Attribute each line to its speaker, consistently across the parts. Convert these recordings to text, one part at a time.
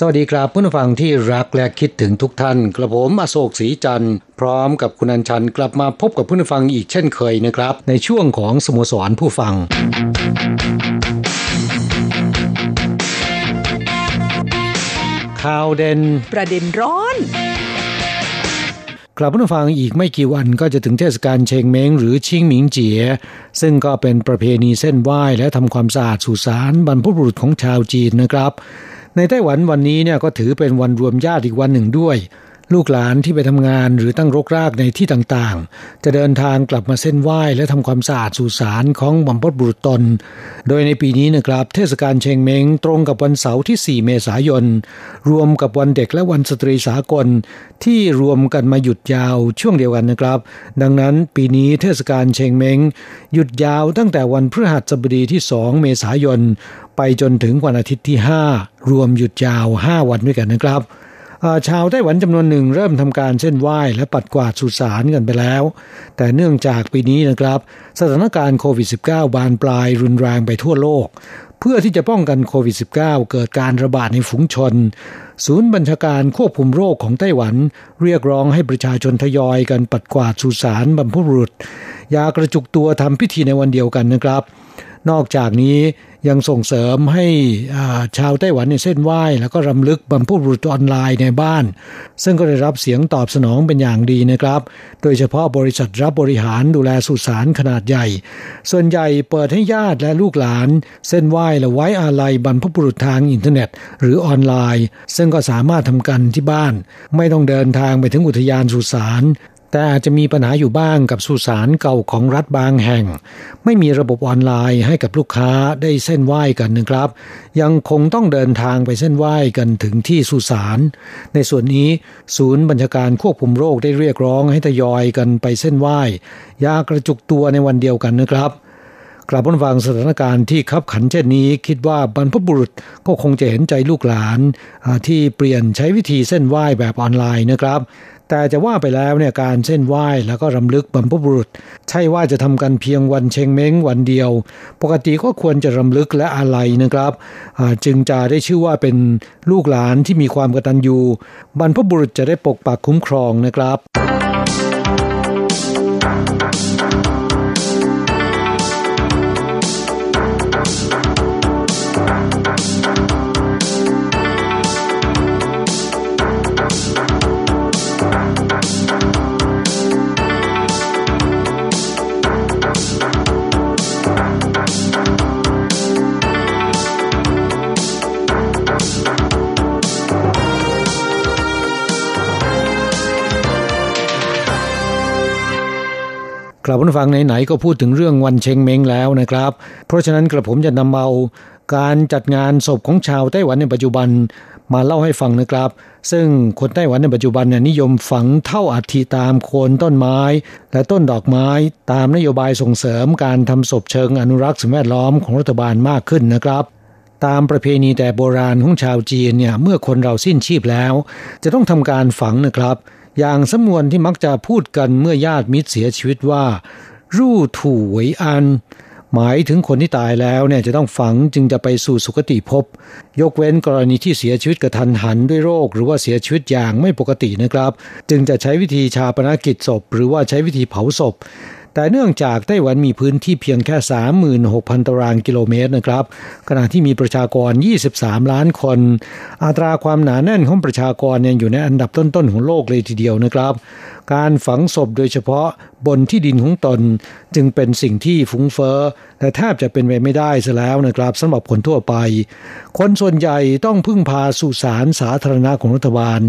Speaker 1: สวัสดีครับผู้ฟังที่รักและคิดถึงทุกท่าน กระผมอโศกศรีจันทร์พร้อมกับคุณอัญชันกลับมาพบกับผู้ฟังอีกเช่นเคยนะครับ ในช่วงของสโมสรผู้ฟัง ข่าวเด่น
Speaker 2: ประเด็นร้อน
Speaker 1: กลับผู้ฟังอีกไม่กี่วันก็จะถึงเทศกาลเชงเม้งหรือชิงหมิงเจีย ซึ่งก็เป็นประเพณีเส้นไหว้และทำความสะอาดสุสานบรรพบุรุษของชาวจีนนะครับ ในไต้หวันวันนี้เนี่ยก็ถือเป็นวันรวมญาติอีกวันหนึ่งด้วย ลูกหลานที่ไปทำงานหรือตั้งรกรากในที่ต่างๆ จะเดินทางกลับมาเส้นไหว้และทำความสะอาดสุสานของบรรพบุรุษตน โดยในปีนี้นะครับ เทศกาลเชงเม้งตรงกับวันเสาร์ที่ 4 เมษายน รวมกับวันเด็กและวันสตรีสากล ที่รวมกันมาหยุดยาวช่วงเดียวกันนะครับ ดังนั้นปีนี้เทศกาลเชงเม้งหยุดยาวตั้งแต่วันพฤหัสบดีที่ 2 เมษายน ไปจนถึงวันอาทิตย์ที่ 5 รวมหยุดยาว 5 วันด้วยกันนะครับ ชาวไต้หวันจำนวนหนึ่งเริ่มทำการเส้นไหว้และปัดกวาดสุสานกันไปแล้ว แต่เนื่องจากปีนี้นะครับ สถานการณ์โควิด -19 บานปลายรุนแรงไปทั่วโลก เพื่อที่จะป้องกันโควิด -19 เกิดการระบาดในฝูงชน ศูนย์บัญชาการควบคุมโรคของไต้หวัน เรียกร้องให้ประชาชนทยอยกันปัดกวาดสุสานบรรพบุรุษ ยากระจุกตัวทำพิธีในวันเดียวกันนะครับ นอกจากนี้ยังส่งเสริมให้ชาวไต้หวันในเส้นไหว้ แล้วก็รำลึกบรรพบุรุษออนไลน์ในบ้าน ซึ่งก็ได้รับเสียงตอบสนองเป็นอย่างดีนะครับ โดยเฉพาะบริษัทรับบริหารดูแลสุสานขนาดใหญ่ ส่วนใหญ่เปิดให้ญาติและลูกหลาน เส้นไหว้และไว้อาลัยบรรพบุรุษทางอินเทอร์เน็ต หรือออนไลน์ ซึ่งก็สามารถทำกันที่บ้าน ไม่ต้องเดินทางไปถึงอุทยานสุสาน แต่อาจจะมีปัญหาอยู่บ้างกับสุสานเก่าของรัฐบางแห่ง ไม่มีระบบออนไลน์ให้กับลูกค้าได้เส้นไหว้กันนะครับ ยังคงต้องเดินทางไปเส้นไหว้กันถึงที่สุสานในส่วนนี้ศูนย์บัญชาการควบคุมโรคได้เรียกร้องให้ทยอยกันไปเส้นไหว้ยากระจุกตัวในวันเดียวกันนะครับกลับมาฟังสถานการณ์ที่คับขันเช่นนี้ คิดว่าบรรพบุรุษก็คงจะเห็นใจลูกหลานที่เปลี่ยนใช้วิธีเส้นไหว้แบบออนไลน์นะครับ แต่จะว่าไปแล้วเนี่ยการเส้นไหว้แล้วก็รำลึกบรรพบุรุษ ใช่ว่าจะทำกันเพียงวันเชงเม้งวันเดียว ปกติก็ควรจะรำลึกและอาลัยนะครับ จึงจะได้ชื่อว่าเป็นลูกหลานที่มีความกตัญญูบรรพบุรุษจะได้ปกปักคุ้มครองนะครับ กลับมาฟังไหนๆก็พูดถึงเรื่องวันเชงเมงแล้วนะครับ เพราะฉะนั้นกระผมจะนำเอา การจัดงานศพของชาวไต้หวันในปัจจุบันมาเล่าให้ฟังนะครับ ซึ่งคนไต้หวันในปัจจุบันเนี่ยนิยมฝังเท่าอัฐิตามโคนต้นไม้ และต้นดอกไม้ตามนโยบายส่งเสริมการทำศพเชิงอนุรักษ์สิ่งแวดล้อมของรัฐบาลมากขึ้นนะครับ ตามประเพณีแต่โบราณของชาวจีนเนี่ยเมื่อคนเราสิ้นชีพแล้ว จะต้องทำการฝังนะครับ อย่างสมวนที่มักจะพูดกันเมื่อญาติมิตรเสียชีวิตว่า รู่ถูหวยอัน หมายถึงคนที่ตายแล้วเนี่ยจะต้องฝังจึงจะไปสู่สุคติภพยกเว้นกรณีที่เสียชีวิตกระทันหันด้วยโรค หรือว่าเสียชีวิตอย่างไม่ปกตินะครับ จึงจะใช้วิธีชาปนกิจศพ หรือว่าใช้วิธีเผาศพ แต่เนื่องจากไต้หวันมีพื้นที่เพียงแค่ 36,000 ตารางกิโลเมตรนะครับ ขณะที่มีประชากร 23 ล้านคน อัตราความหนาแน่นของประชากรเนี่ยอยู่ในอันดับต้นๆของโลกเลยทีเดียวนะครับ การฝังศพโดยเฉพาะบนที่ดินของตนจึงเป็นสิ่งที่ฟุ้งเฟ้อแต่แทบจะเป็นไปไม่ได้ซะแล้วนะครับสำหรับคนทั่วไป คนส่วนใหญ่ต้องพึ่งพาสุสานสาธารณะของรัฐบาล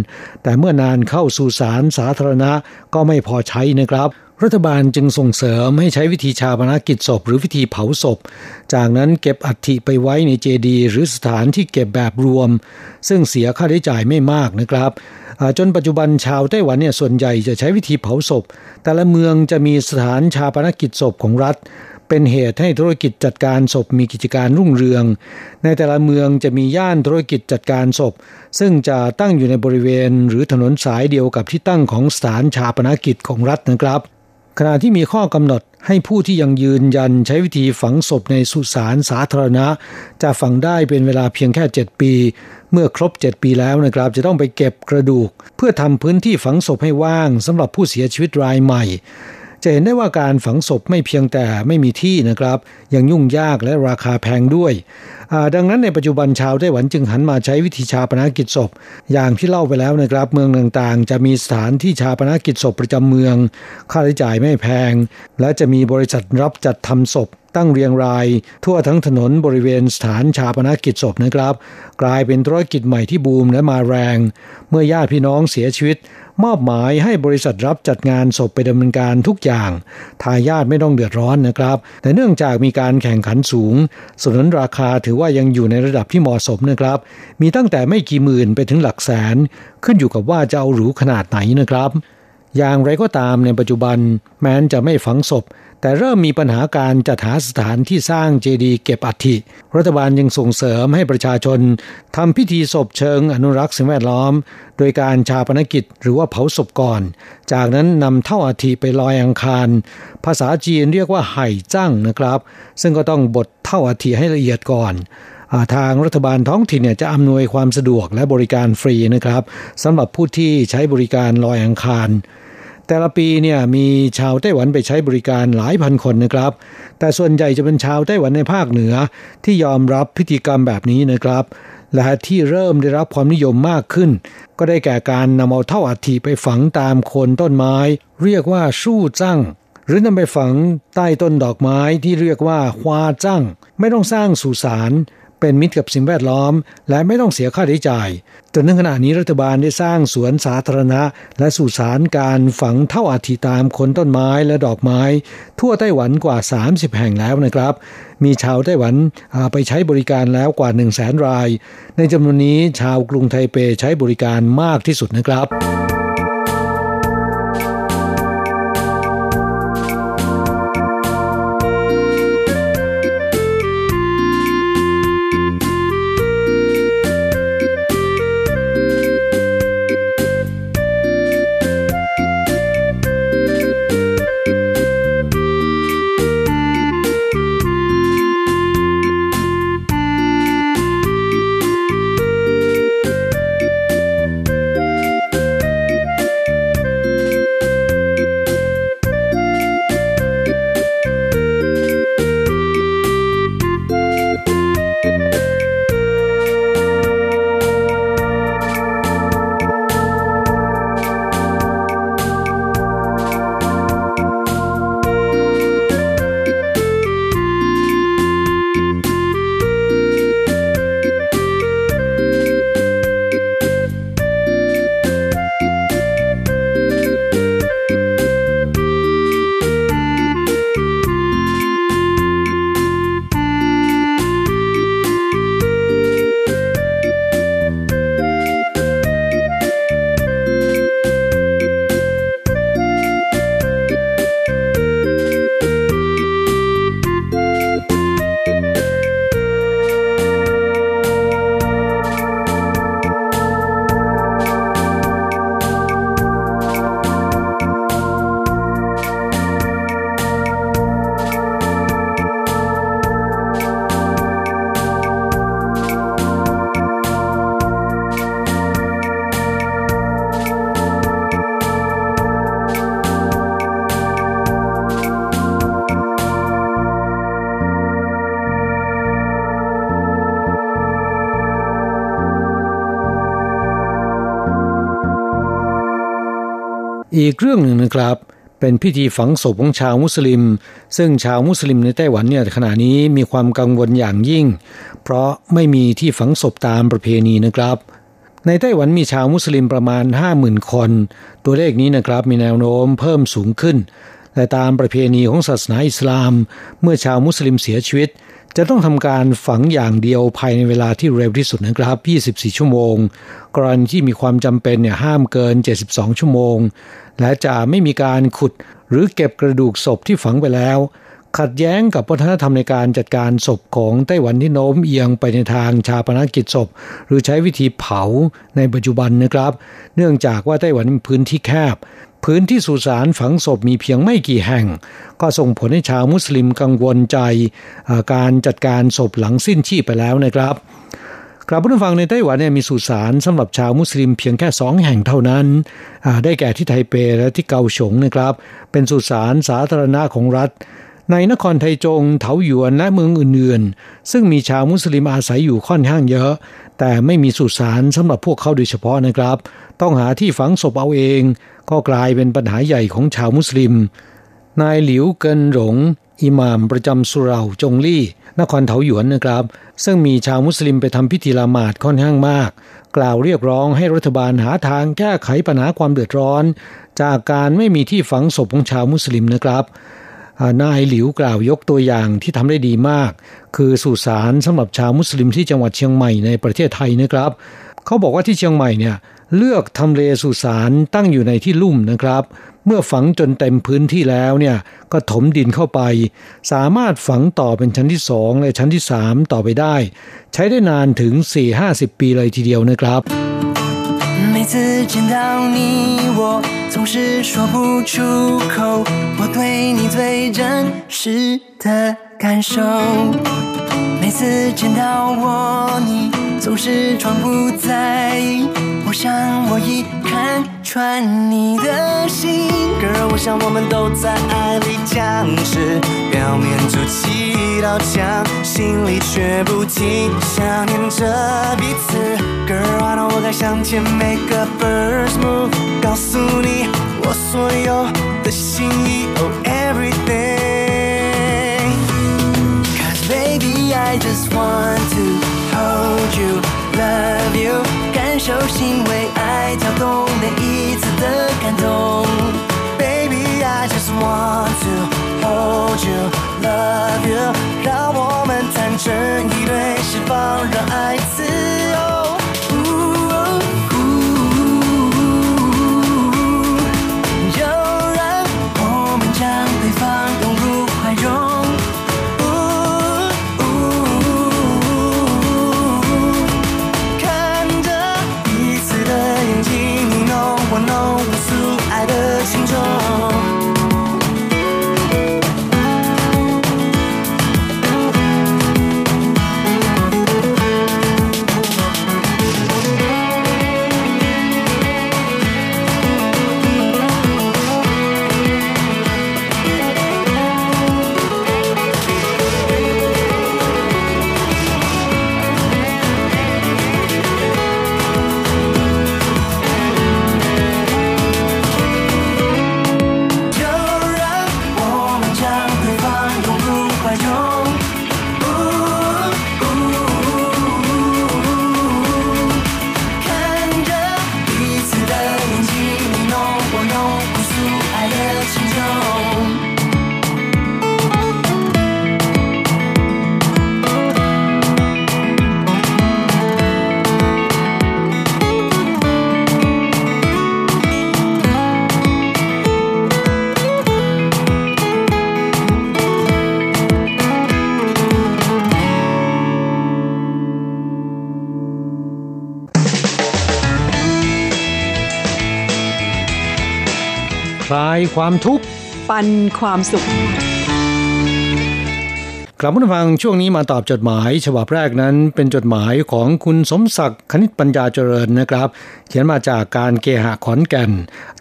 Speaker 1: แต่เมื่อนานเข้าสุสานสาธารณะก็ไม่พอใช้นะครับ รัฐบาลจึงส่งเสริมให้ใช้วิธีชาปนกิจศพ หรือวิธีเผาศพ จากนั้นเก็บอัฐิไปไว้ในเจดีย์หรือสถานที่เก็บแบบรวม ซึ่งเสียค่าใช้จ่ายไม่มากนะครับจนปัจจุบันชาวไต้หวันเนี่ยส่วนใหญ่จะใช้วิธีเผาศพ แต่ละเมืองจะมีสถานชาปนกิจศพของรัฐ เป็นเหตุให้ธุรกิจจัดการศพมีกิจการรุ่งเรือง ในแต่ละเมืองจะมีย่านธุรกิจจัดการศพ ซึ่งจะตั้งอยู่ในบริเวณ หรือถนนสายเดียวกับที่ตั้งของสถานชาปนกิจของรัฐนะครับ ขณะที่มีข้อกำหนดให้ผู้ที่ยังยืนยันใช้วิธีฝังศพในสุสานสาธารณะ จะฝังได้เป็นเวลาเพียงแค่ 7 ปี เมื่อครบ 7 ปีแล้วนะครับจะต้องไปเก็บกระดูก เพื่อทำพื้นที่ฝังศพให้ว่างสำหรับผู้เสียชีวิตรายใหม่ จะเห็นได้ว่าการฝังศพไม่เพียงแต่ไม่มีที่นะครับ ยังยุ่งยากและราคาแพงด้วย ดังนั้นในปัจจุบันชาวไต้หวันจึงหันมาใช้วิธีชาปนกิจศพ อย่างที่เล่าไปแล้วนะครับเมืองต่างๆ จะมีสถานที่ชาปนกิจศพประจำเมือง ค่าใช้จ่ายไม่แพง และจะมีบริษัทรับจัดทำศพตั้งเรียงราย ทั่วทั้งถนนบริเวณสถานชาปนกิจศพนะครับ กลายเป็นธุรกิจใหม่ที่บูมและมาแรง เมื่อญาติพี่น้องเสียชีวิต มอบหมายให้บริษัทรับจัดงานศพไปดำเนินการทุกอย่างทายาทไม่ต้องเดือดร้อนนะครับ แต่เนื่องจากมีการแข่งขันสูงสนนราคาถือว่ายังอยู่ในระดับที่เหมาะสมนะครับ มีตั้งแต่ไม่กี่หมื่นไปถึงหลักแสน ขึ้นอยู่กับว่าจะเอาหรูขนาดไหนนะครับ อย่างไรก็ตามในปัจจุบันแม้นจะไม่ฝังศพ แต่เริ่มมีปัญหาการจัดหาสถานที่สร้างเจดีย์เก็บอัฐิ รัฐบาลยังส่งเสริมให้ประชาชนทำพิธีศพเชิงอนุรักษ์สิ่งแวดล้อม โดยการชาปนกิจหรือว่าเผาศพก่อน จากนั้นนำเท่าอัฐิไปลอยอังคาร ภาษาจีนเรียกว่าไห่จ้างนะครับ ซึ่งก็ต้องบดเท่าอัฐิให้ละเอียดก่อนทางรัฐบาลท้องถิ่นเนี่ยจะอำนวยความสะดวกและบริการฟรีนะครับสำหรับผู้ที่ใช้บริการลอยอังคาร แต่ละปีเนี่ยมีชาวไต้หวันไปใช้บริการหลายพันคนนะครับ แต่ส่วนใหญ่จะเป็นชาวไต้หวันในภาคเหนือที่ยอมรับพิธีกรรมแบบนี้นะครับ และที่เริ่มได้รับความนิยมมากขึ้น ก็ได้แก่การนำเอาเท่าอัฐิไปฝังตามโคนต้นไม้ เรียกว่าสู้จั่งหรือนำไปฝังใต้ต้นดอกไม้ที่เรียกว่าฮวาจั่งไม่ต้องสร้างสุสาน เป็นมิตรกับสิ่งแวดล้อม และไม่ต้องเสียค่าใช้จ่าย จนถึงขณะนี้รัฐบาลได้สร้างสวนสาธารณะ และสุสานการฝังเท่าอาทิตามคนต้นไม้และดอกไม้ ทั่วไต้หวันกว่า 30 แห่งแล้วนะครับ มีชาวไต้หวันไปใช้บริการแล้วกว่า 1 0 0 0 0แสนราย ในจำนวนนี้ชาวกรุงไทเปใช้บริการมากที่สุดนะครับ อีกเรื่องหนึ่งนะครับ เป็นพิธีฝังศพของชาวมุสลิม ซึ่งชาวมุสลิมในไต้หวันเนี่ยขณะนี้มีความกังวลอย่างยิ่ง เพราะไม่มีที่ฝังศพตามประเพณีนะครับ ในไต้หวันมีชาวมุสลิมประมาณ 50,000 คน ตัวเลขนี้นะครับมีแนวโน้มเพิ่มสูงขึ้น แต่ตามประเพณีของศาสนาอิสลาม เมื่อชาวมุสลิมเสียชีวิต จะต้องทำการฝังอย่างเดียวภายในเวลาที่เร็วที่สุดนะครับ 24 ชั่วโมง กรณีที่มีความจำเป็นเนี่ยห้ามเกิน 72 ชั่วโมง และจะไม่มีการขุดหรือเก็บกระดูกศพที่ฝังไปแล้ว ขัดแย้งกับวัฒนธรรมในการจัดการศพของไต้หวันที่โน้มเอียงไปในทางชาปนกิจศพ หรือใช้วิธีเผาในปัจจุบันนะครับ เนื่องจากว่าไต้หวันมีพื้นที่แคบ พื้นที่สุสานฝังศพมีเพียงไม่กี่แห่ง ก็ส่งผลให้ชาวมุสลิมกังวลใจการจัดการศพหลังสิ้นชีพไปแล้วนะครับกลับผู้ฟังในไต้หวันเนี่ยมีสุสานสำหรับชาวมุสลิมเพียงแค่สองแห่งเท่านั้น ได้แก่ที่ไทเปและที่เกาฉงนะครับ เป็นสุสานสาธารณะของรัฐ ในนครไทจง เถาหยวนและเมืองอื่นๆ ซึ่งมีชาวมุสลิมอาศัยอยู่ค่อนข้างเยอะ แต่ไม่มีสุสานสำหรับพวกเขาโดยเฉพาะนะครับ ต้องหาที่ฝังศพเอาเอง ก็กลายเป็นปัญหาใหญ่ของชาวมุสลิม นายหลิวเกินหลงอิหม่ามประจำสุราจงลี่ นครเถาหยวนนะครับ ซึ่งมีชาวมุสลิมไปทำพิธีละหมาดค่อนข้างมาก กล่าวเรียกร้องให้รัฐบาลหาทางแก้ไขปัญหาความเดือดร้อน จากการไม่มีที่ฝังศพของชาวมุสลิมนะครับนายหลิวกล่าวยกตัวอย่างที่ทำได้ดีมาก คือสุสานสำหรับชาวมุสลิมที่จังหวัดเชียงใหม่ในประเทศไทยนะครับ เขาบอกว่าที่เชียงใหม่เนี่ยเลือกทำเลสุสานตั้งอยู่ในที่ลุ่มนะครับ เมื่อฝังจนเต็มพื้นที่แล้วเนี่ยก็ถมดินเข้าไป สามารถฝังต่อเป็นชั้นที่สองและชั้นที่สามต่อไปได้ ใช้ได้นานถึง 4-50 ปีเลยทีเดียวนะครับ
Speaker 3: 每次见到你我总是说不出口我对你最真实的感受每次见到我你 总是装不在意，我想我已看穿你的心。Girl，我想我们都在爱里僵持，表面筑起道墙，心里却不停想念着彼此。Girl，I know 我该向前 make a first move，告诉你我所有的心意，Oh everything。Cause baby I just want to。Hold you, love you，感受心为爱跳动每一次的感动。Baby, I just want to hold you, love you，让我们坦诚以对，释放，让爱自由。
Speaker 1: ความทุกข์
Speaker 2: ปันความสุข
Speaker 1: กลับมาฟังช่วงนี้มาตอบจดหมาย ฉบับแรกนั้นเป็นจดหมายของคุณสมศักดิ์คณิตปัญญาเจริญนะครับ เขียนมาจากการเกหะขอนแก่น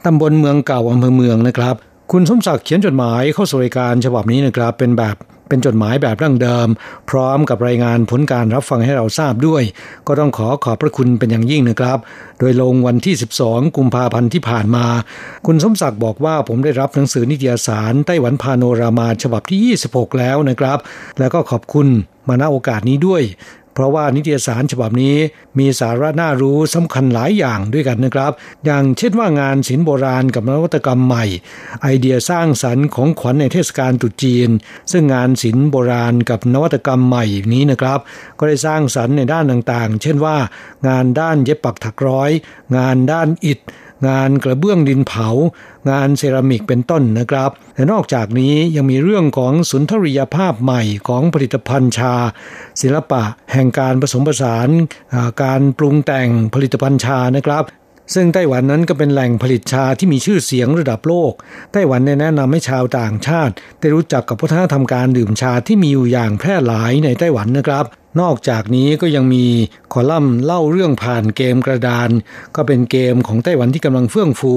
Speaker 1: ตำบลเมืองเก่าอำเภอเมืองนะครับ คุณสมศักดิ์เขียนจดหมายเข้าสู่รายการฉบับนี้นะครับ เป็นแบบ เป็นจดหมายแบบดั้งเดิม พร้อมกับรายงานผลการรับฟังให้เราทราบด้วย ก็ต้องขอขอบพระคุณเป็นอย่างยิ่งนะครับ โดยลงวันที่ 12 กุมภาพันธ์ที่ผ่านมา คุณสมศักดิ์บอกว่าผมได้รับหนังสือนิตยสารไต้หวันพาโนรามาฉบับที่ 26 แล้วนะครับ แล้วก็ขอบคุณมาณโอกาสนี้ด้วย เพราะว่านิตยสารฉบับนี้มีสาระน่ารู้สำคัญหลายอย่างด้วยกันนะครับ อย่างเช่นว่างานศิลป์โบราณกับนวัตกรรมใหม่ ไอเดียสร้างสรรค์ของขวัญในเทศกาลตรุษจีน ซึ่งงานศิลป์โบราณกับนวัตกรรมใหม่นี้นะครับ ก็ได้สร้างสรรค์ในด้านต่างๆ เช่นว่า งานด้านเย็บปักถักร้อย งานด้านอิฐ งานกระเบื้องดินเผา งานเซรามิกเป็นต้นนะครับ และนอกจากนี้ยังมีเรื่องของสุนทรียภาพใหม่ของผลิตภัณฑ์ชา ศิลปะแห่งการผสมผสานการปรุงแต่งผลิตภัณฑ์ชานะครับ ซึ่งไต้หวันนั้นก็เป็นแหล่งผลิตชาที่มีชื่อเสียงระดับโลก ไต้หวันแนะนำให้ชาวต่างชาติ ได้รู้จักกับวัฒนธรรมการดื่มชาที่มีอยู่อย่างแพร่หลายในไต้หวันนะครับ นอกจากนี้ก็ยังมีคอลัมน์เล่าเรื่องผ่านเกมกระดาน ก็เป็นเกมของไต้หวันที่กำลังเฟื่องฟู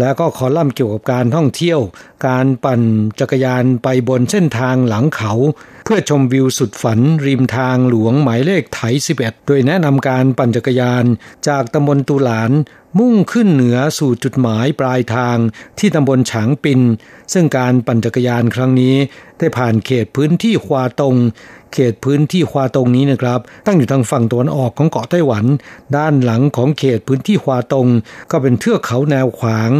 Speaker 1: แล้วก็คอลัมน์เกี่ยวกับการท่องเที่ยว การปั่นจักรยานไปบนเส้นทางหลังเขา พื่อชมวิวสุดฝันริมทางหลวงหมายเลขไถ 11 โดยแนะนำการปั่นจักรยานจากตำบลตูหลาน มุ่งขึ้นเหนือสู่จุดหมายปลายทางที่ตำบลฉางปิน ซึ่งการปั่นจักรยานครั้งนี้ ได้ผ่านเขตพื้นที่ควาตง เขตพื้นที่ควาตงนี้นะครับ ตั้งอยู่ทางฝั่งตะวันออกของเกาะไต้หวัน ด้านหลังของเขตพื้นที่ควาตง ก็เป็นเทือกเขาแนวขวาง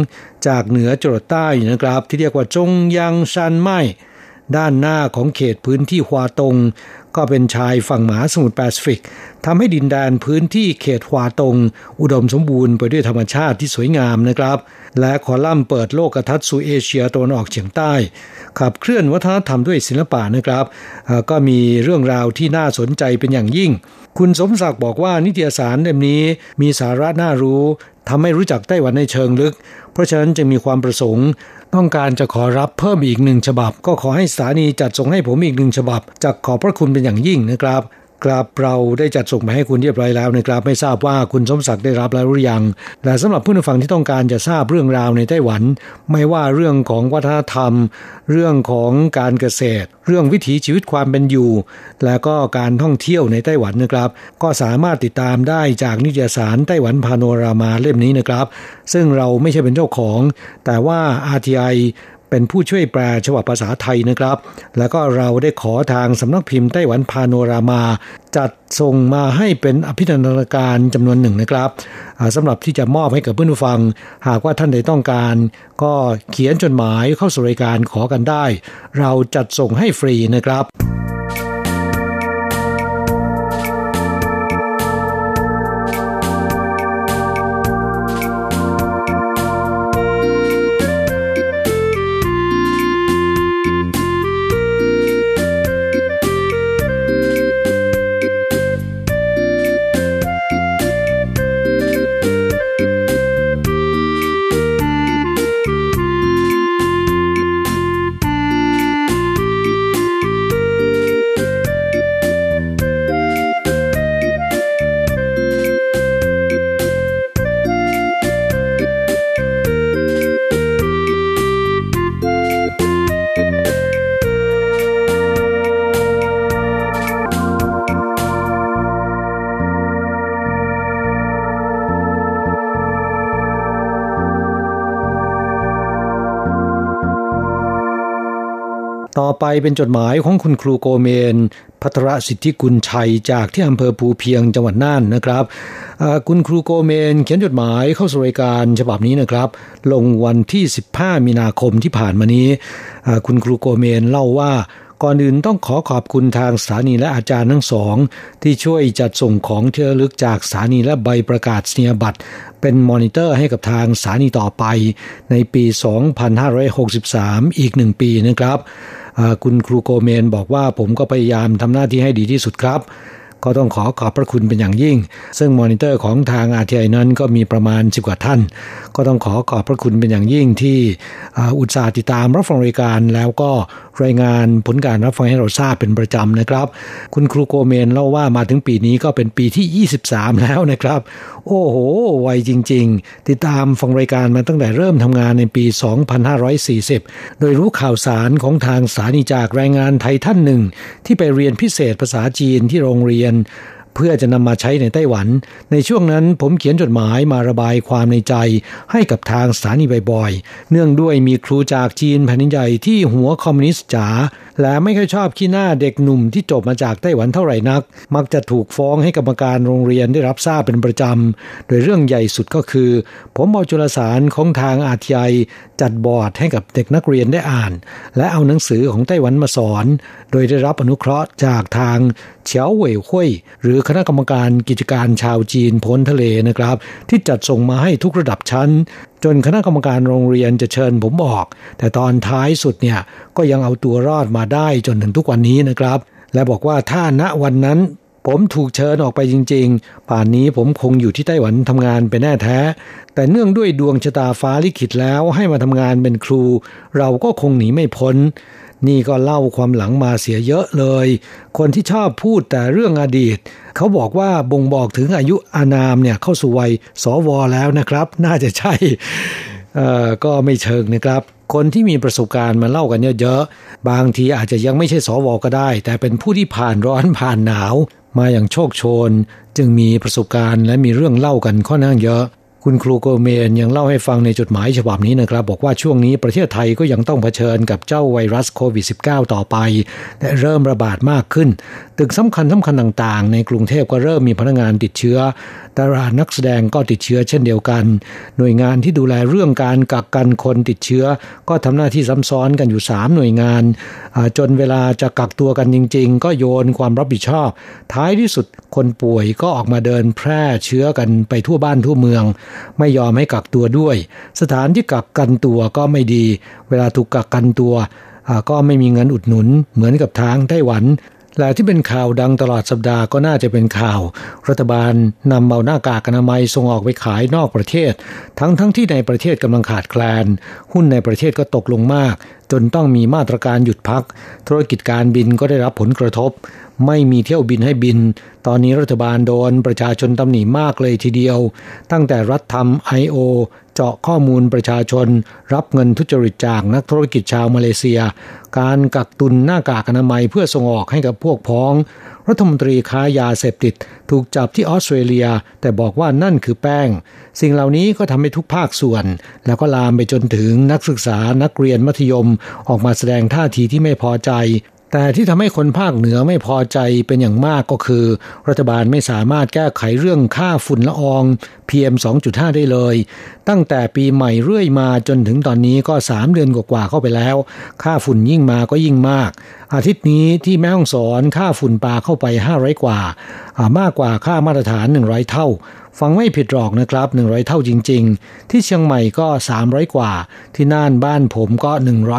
Speaker 1: จากเหนือจรดใต้นะครับ ที่เรียกว่าจงยังชันไม้ ด้านหน้าของเขตพื้นที่ควาตง ก็เป็นชายฝั่งมหาสมุทรแปซิฟิกทำให้ดินแดนพื้นที่เขตควาตง อุดมสมบูรณ์ไปด้วยธรรมชาติที่สวยงามนะครับ และคอลัมน์เปิดโลกทัศน์สู่เอเชียตะวันออกเฉียงใต้ ขับเคลื่อนวัฒนธรรมด้วยศิลปะนะครับ ก็มีเรื่องราวที่น่าสนใจเป็นอย่างยิ่ง คุณสมศักดิ์บอกว่านิตยสารเล่มนี้มีสาระน่ารู้ทำให้รู้จักไต้หวันในเชิงลึก เพราะฉะนั้นจึงมีความประสงค์ ต้องการจะขอรับเพิ่มอีกหนึ่งฉบับ ก็ขอให้สถานีจัดส่งให้ผมอีกหนึ่งฉบับจะขอบพระคุณเป็นอย่างยิ่งนะครับ กราบเราได้จัดส่งมาให้คุณเรียบร้อยแล้วนะครับ ไม่ทราบว่าคุณสมศักดิ์ได้รับแล้วหรือยังและสำหรับผู้ฟังที่ต้องการจะทราบเรื่องราวในไต้หวัน ไม่ว่าเรื่องของวัฒนธรรม เรื่องของการเกษตร เรื่องวิถีชีวิตความเป็นอยู่ และก็การท่องเที่ยวในไต้หวันนะครับ ก็สามารถติดตามได้จากนิตยสารไต้หวันพาโนรามาเล่มนี้นะครับ ซึ่งเราไม่ใช่เป็นเจ้าของ แต่ว่า RTI เป็นผู้ช่วยแปลฉบับภาษาไทยนะครับ แล้วก็เราได้ขอทางสำนักพิมพ์ไต้หวันพาโนรามา จัดส่งมาให้เป็นอภิธนาการจำนวนหนึ่งนะครับสำหรับที่จะมอบให้กับเพื่อนผู้ฟัง หากว่าท่านใดต้องการ ก็เขียนจดหมายเข้าสู่รายการขอกันได้ เราจัดส่งให้ฟรีนะครับ ต่อไปเป็นจดหมายของคุณครูโกเมน พัทรสิทธิกุลชัยจากที่อำเภอภูเพียงจังหวัดน่านนะครับคุณครูโกเมน เขียนจดหมายเข้าสู่รายการฉบับนี้นะครับ ลงวันที่ 15 มีนาคมที่ผ่านมานี้ คุณครูโกเมนเล่าว่า ก่อนอื่นต้องขอขอบคุณทางสถานีและอาจารย์ทั้งสอง ที่ช่วยจัดส่งของเที่ลึกจากสถานีและใบประกาศเนียบัตร เป็นมอนิเตอร์ให้กับทางสถานีต่อไป ในปี 2563 อีกหนึ่งปีนะครับ คุณครูโกเมนบอกว่าผมก็พยายามทำหน้าที่ให้ดีที่สุดครับก็ต้องขอขอบพระคุณเป็นอย่างยิ่ง ซึ่งมอนิเตอร์ของทาง RTI นั้นก็มีประมาณ10กว่าท่าน ก็ต้องขอขอบพระคุณเป็นอย่างยิ่งที่อุตส่าห์ติดตามรับฟังรายการแล้วก็รายงานผลการรับฟังให้เราทราบเป็นประจำนะครับ คุณครูโกเมนเล่าว่ามาถึงปีนี้ก็เป็นปีที่ 23 แล้วนะครับ โอ้โหไวจริง ๆ ติดตามฟังรายการมาตั้งแต่เริ่มทำงานในปี 2540 โดยรู้ข่าวสารของทางสถานีจากแรงงานไทยท่านหนึ่ง ที่ไปเรียนพิเศษภาษาจีนที่โรงเรียน เพื่อจะนำมาใช้ในไต้หวัน ในช่วงนั้นผมเขียนจดหมายมาระบายความในใจ ให้กับทางสถานีบ่อยๆ เนื่องด้วยมีครูจากจีนแผ่นดินใหญ่ที่หัวคอมมิวนิสต์จ๋าและไม่ค่อยชอบขี้หน้าเด็กหนุ่มที่จบมาจากไต้หวันเท่าไหร่นัก มักจะถูกฟ้องให้กรรมการโรงเรียนได้รับทราบเป็นประจำ โดยเรื่องใหญ่สุดก็คือ ผมเอาจุลสารของทางอาทีไอจัดบอร์ดให้กับเด็กนักเรียนได้อ่าน และเอาหนังสือของไต้หวันมาสอน โดยได้รับอนุเคราะห์จากทางเฉียวเว่ยห้ยหรือคณะกรรมการกิจการชาวจีนพ้นทะเลนะครับ ที่จัดส่งมาให้ทุกระดับชั้น จนคณะกรรมการโรงเรียนจะเชิญผมออก แต่ตอนท้ายสุดเนี่ยก็ยังเอาตัวรอดมาได้จนถึงทุกวันนี้นะครับ และบอกว่าถ้าณวันนั้นผมถูกเชิญออกไปจริง ๆ ป่านนี้ผมคงอยู่ที่ไต้หวันทำงานเป็นแน่แท้ แต่เนื่องด้วยดวงชะตาฟ้าลิขิตแล้วให้มาทำงานเป็นครู เราก็คงหนีไม่พ้น นี่ก็เล่าความหลังมาเสียเยอะเลย คนที่ชอบพูดแต่เรื่องอดีต เขาบอกว่าบ่งบอกถึงอายุอานามเนี่ยเข้าสู่วัยสวแล้วนะครับ น่าจะใช่ก็ไม่เชิงนะครับ คนที่มีประสบการณ์มาเล่ากันเยอะๆ บางทีอาจจะยังไม่ใช่สวก็ได้ แต่เป็นผู้ที่ผ่านร้อนผ่านหนาว มาอย่างโชคโชน จึงมีประสบการณ์และมีเรื่องเล่ากันค่อนข้างเยอะ คุณครูโกเมนยังเล่าให้ฟังในจดหมายฉบับนี้นะครับ บอกว่าช่วงนี้ประเทศไทยก็ยังต้องเผชิญกับเจ้าไวรัสโควิด -19 ต่อไปและเริ่มระบาดมากขึ้น ตึกสำคัญสำคัญต่างๆ ในกรุงเทพก็เริ่มมีพนักงานติดเชื้อดารานักแสดงก็ติดเชื้อเช่นเดียวกัน หน่วยงานที่ดูแลเรื่องการกักกันคนติดเชื้อ ก็ทำหน้าที่ซ้ำซ้อนกันอยู่ 3 หน่วยงาน จนเวลาจะกักตัวกันจริง ๆ ก็โยนความรับผิดชอบ ท้ายที่สุดคนป่วยก็ออกมาเดินแพร่เชื้อกันไปทั่วบ้านทั่วเมืองไม่ยอมให้กักตัวด้วย สถานที่กักกันตัวก็ไม่ดี เวลาถูกกักกันตัวก็ไม่มีเงินอุดหนุนเหมือนกับทางไต้หวันและที่เป็นข่าวดังตลอดสัปดาห์ก็น่าจะเป็นข่าว รัฐบาลนำเอาหน้ากากอนามัยส่งออกไปขายนอกประเทศ ทั้งทั้งที่ในประเทศกำลังขาดแคลน หุ้นในประเทศก็ตกลงมาก จนต้องมีมาตรการหยุดพัก ธุรกิจการบินก็ได้รับผลกระทบ ไม่มีเที่ยวบินให้บิน ตอนนี้รัฐบาลโดนประชาชนตำหนิมากเลยทีเดียว ตั้งแต่รัฐทำไอโอ เจาะข้อมูลประชาชน รับเงินทุจริตจากนักธุรกิจชาวมาเลเซีย การกักตุนหน้ากากอนามัยเพื่อส่งออกให้กับพวกพ้อง รัฐมนตรีค้ายาเสพติด ถูกจับที่ออสเตรเลีย แต่บอกว่านั่นคือแป้ง สิ่งเหล่านี้ก็ทำให้ทุกภาคส่วน แล้วก็ลามไปจนถึงนักศึกษานักเรียนมัธยม ออกมาแสดงท่าทีที่ไม่พอใจ แต่ที่ทำให้คนภาคเหนือไม่พอใจเป็นอย่างมากก็คือ รัฐบาลไม่สามารถแก้ไขเรื่องค่าฝุ่นละออง PM 2.5 ได้เลย ตั้งแต่ปีใหม่เรื่อยมาจนถึงตอนนี้ก็ 3 เดือนกว่าเข้าไปแล้ว ค่าฝุ่นยิ่งมาก็ยิ่งมาก อาทิตย์นี้ที่แม่ฮ่องสอนค่าฝุ่นปาเข้าไป 500 กว่า มากกว่าค่ามาตรฐาน 100 เท่า ฟังไม่ผิดหรอกนะครับ 100 เท่าจริง ๆ ที่เชียงใหม่ก็ 300 กว่า ที่น่านบ้านผมก็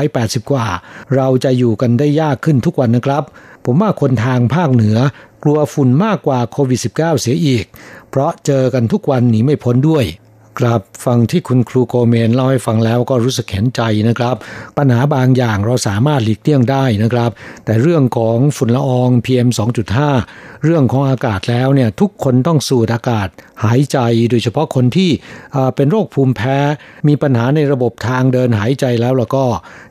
Speaker 1: 180 กว่า เราจะอยู่กันได้ยากขึ้นทุกวันนะครับ ผมว่าคนทางภาคเหนือกลัวฝุ่นมากกว่าโควิด -19 เสียอีก เพราะเจอกันทุกวันหนีไม่พ้นด้วย ครับฟังที่คุณครูโกเมนเล่าให้ฟังแล้วก็รู้สึกเห็นใจนะครับ ปัญหาบางอย่างเราสามารถหลีกเลี่ยงได้นะครับ แต่เรื่องของฝุ่นละออง PM 2.5 เรื่องของอากาศแล้วเนี่ยทุกคนต้องสูดอากาศหายใจ โดยเฉพาะคนที่เป็นโรคภูมิแพ้ มีปัญหาในระบบทางเดินหายใจแล้วแล้วก็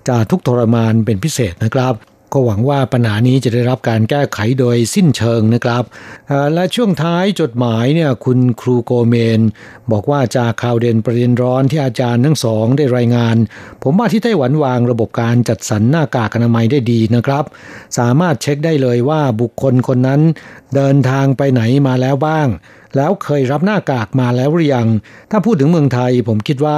Speaker 1: จะทุกทรมานเป็นพิเศษนะครับ ก็หวังว่าปัญหานี้จะได้รับการแก้ไขโดยสิ้นเชิงนะครับและช่วงท้ายจดหมายเนี่ยคุณครูโกเมน บอกว่าจากข่าวเด่นประเด็นร้อนที่อาจารย์ทั้งสองได้รายงาน ผมว่าที่ไต้หวันวางระบบการจัดสรรหน้ากากอนามัยได้ดีนะครับ สามารถเช็คได้เลยว่าบุคคลคนนั้นเดินทางไปไหนมาแล้วบ้าง แล้วเคยรับหน้ากากมาแล้วหรือยัง ถ้าพูดถึงเมืองไทย ผมคิดว่า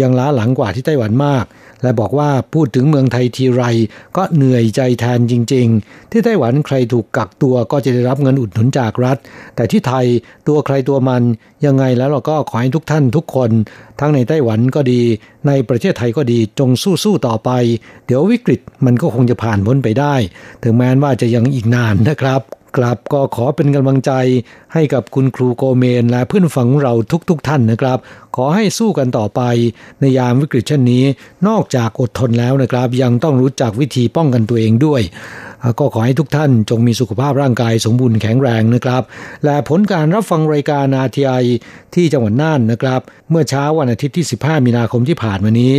Speaker 1: ยังล้าหลังกว่าที่ไต้หวันมาก และบอกว่าพูดถึงเมืองไทยทีไร ก็เหนื่อยใจแทนจริง ๆ ที่ไต้หวันใครถูกกักตัวก็จะได้รับเงินอุดหนุนจากรัฐ แต่ที่ไทยตัวใครตัวมันยังไงแล้วเราก็ขอให้ทุกท่านทุกคน ทั้งในไต้หวันก็ดี ในประเทศไทยก็ดีจงสู้ๆต่อไป เดี๋ยววิกฤตมันก็คงจะผ่านพ้นไปได้ ถึงแม้ว่าจะยังอีกนานนะครับ
Speaker 4: กลับก็ขอเป็นกำลังใจให้กับคุณครูโกเมน และเพื่อนฝังเราทุกๆทท่านนะครับ ขอให้สู้กันต่อไป ในยามวิกฤตเช่นนี้ นอกจากอดทนแล้วนะครับ ยังต้องรู้จักวิธีป้องกันตัวเองด้วย ก็ขอให้ทุกท่านจงมีสุขภาพร่างกายสมบูรณ์แข็งแรงนะครับ และผลการรับฟังรายการอาทีไอที่จังหวัดน่านนะครับ เมื่อเช้าวันอาทิตย์ที่ 15 มีนาคมที่ผ่านมานี้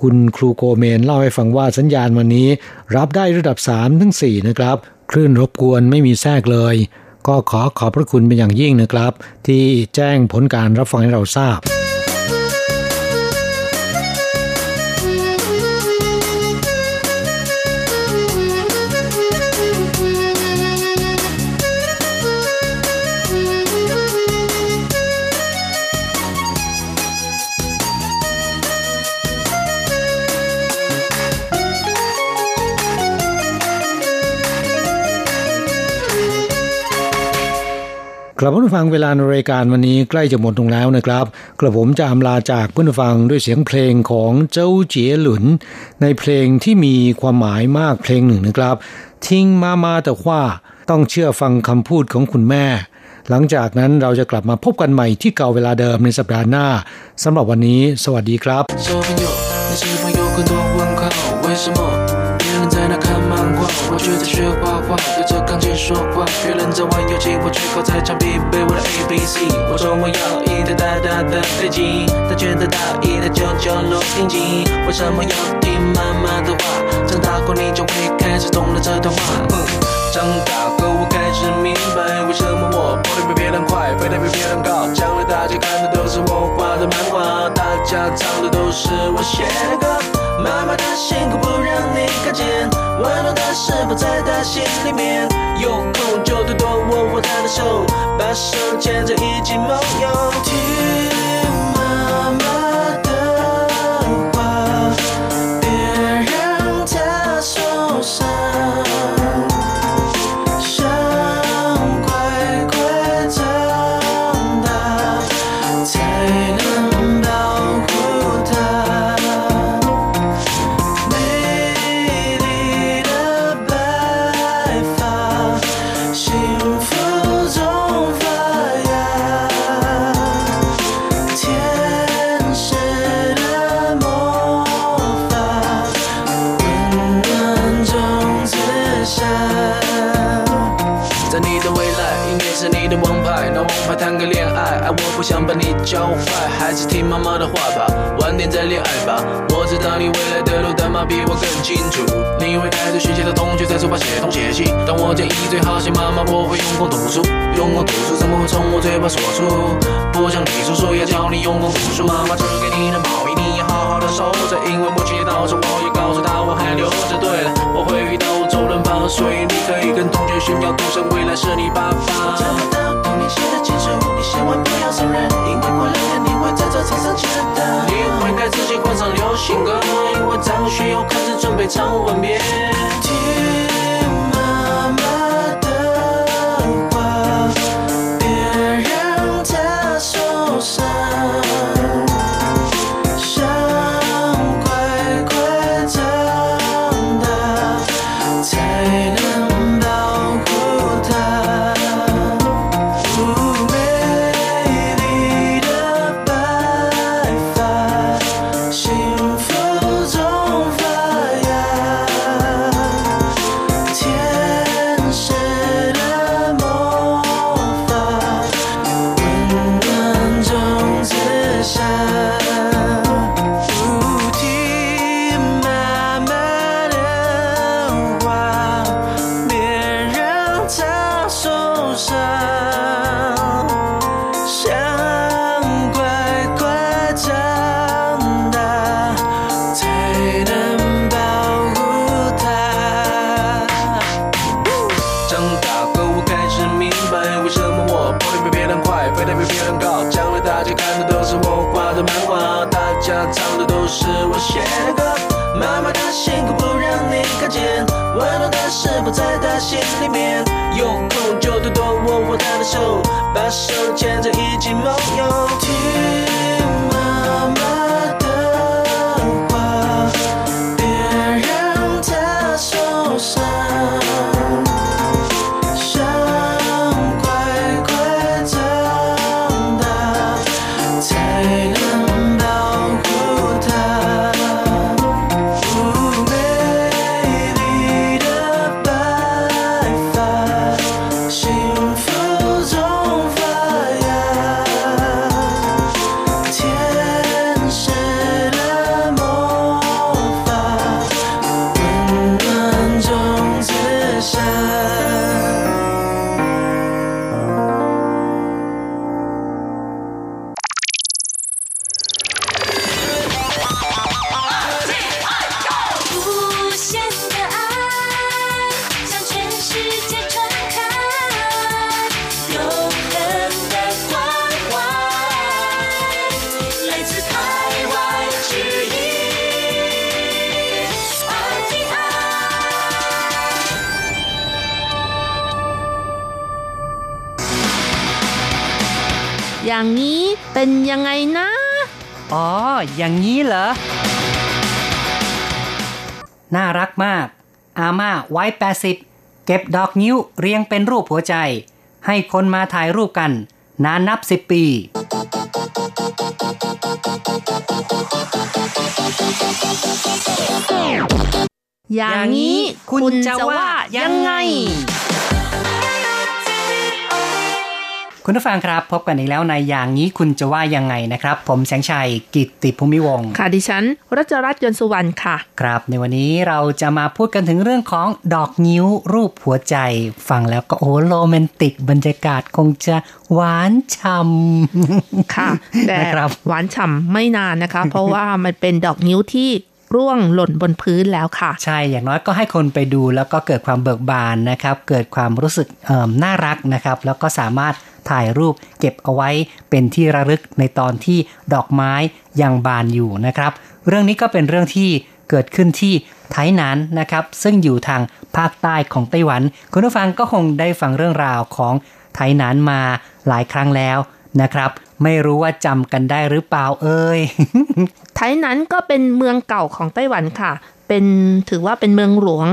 Speaker 4: คุณครูโกเมนเล่าให้ฟังว่าสัญญาณวันนี้ รับได้ระดับ3ถึง4นะครับ คลื่นรบกวนไม่มีแทรกเลย ก็ขอขอบพระคุณเป็นอย่างยิ่งนะครับ ที่แจ้งผลการรับฟังให้เราทราบ กลับมาฟังเวลาในรายการวันนี้ใกล้จะหมดลงแล้วนะครับ กระผมจะอำลาจากเพื่อนฟังด้วยเสียงเพลงของเจ้าเจี๋ยหลุน ในเพลงที่มีความหมายมากเพลงหนึ่งนะครับ ทิ้งมามาแต่ว่าต้องเชื่อฟังคำพูดของคุณแม่ หลังจากนั้นเราจะกลับมาพบกันใหม่ที่เก่าเวลาเดิมในสัปดาห์หน้าสำหรับวันนี้ สวัสดีครับ 画，我却在学画画，对着钢琴说话。别人在玩游戏，我却靠在墙壁背我的 A B C。我说我要一台大大的飞机，他觉得大一台九九录音机。为什么要听妈妈的话？长大后你就会开始懂了这段话。长大后我开始明白，为什么我跑得比别人快，飞得比别人高。将来大家看的都是我画的漫画，大家唱的都是我写的歌。妈妈的辛苦不让你看见，温暖的食谱在她心里面。有空就多多握握她的手，把手牵着一起梦游。妈妈的话吧，晚点再恋爱吧。我知道你未来的路，但妈比我更清楚。你会带着学习的同学在书包写东写西，但我建议最好写妈妈，我会用功读书。用功读书怎么会从我嘴巴说出？不像你叔叔要教你用功读书。妈妈只给你的毛衣，好好的守着，因为母亲节到时，我也告诉她我还留着。对了，我会遇到周润发，所以你可以跟同学炫耀，赌神未来是你爸爸。你写的情书，你千万不要承认，因为过两天你会在这场上见的。你会给自己换上流行歌，因为张学友开始准备唱吻别。
Speaker 2: อย่างนี้เป็นยังไงนะ
Speaker 5: อ๋อ อย่างนี้เหรอ น่ารักมาก อาม่าไว้แปสิบเก็บดอกนิ้วเรียงเป็นรูปหัวใจ ให้คนมาถ่ายรูปกัน นานนับสิบปี
Speaker 2: อย่างนี้คุณจะว่ายังไง
Speaker 5: คุณผู้ฟังครับ พบกันอีกแล้วในอย่างนี้คุณจะว่ายังไงนะครับ ผมแสงชัยกิตติภูมิวงศ์
Speaker 2: ค่ะดิฉันรัชรัตน์ยนต์สุวรรณค่ะ
Speaker 5: ครับ ในวันนี้เราจะมาพูดกันถึงเรื่องของดอกนิ้วรูปหัวใจ ฟังแล้วก็โอ้โรแมนติกบรรยากาศคงจะหวานช่ำ
Speaker 2: ค่ะแต่
Speaker 5: นะครับ
Speaker 2: หวานฉ่ำไม่นานนะคะ เพราะว่ามันเป็นดอกนิ้วที่ร่วงหล่นบนพื้นแล้วค่ะ
Speaker 5: ใช่อย่างน้อยก็ให้คนไปดูแล้วก็เกิดความเบิกบานนะครับ เกิดความรู้สึกเอิ่มน่ารักนะครับ แล้วก็สามารถ ถ่ายรูปเก็บเอาไว้เป็นที่ระลึกในตอนที่ดอกไม้ยังบานอยู่นะครับ เรื่องนี้ก็เป็นเรื่องที่เกิดขึ้นที่ไทหนานนะครับ ซึ่งอยู่ทางภาคใต้ของไต้หวัน คุณผู้ฟังก็คงได้ฟังเรื่องราวของไทหนานมาหลายครั้งแล้ว นะครับ ไม่รู้ว่าจำกันได้หรือเปล่าเอ่ย
Speaker 2: ไทยนั้นก็เป็นเมืองเก่าของไต้หวันค่ะเป็นถือว่าเป็นเมืองหลวง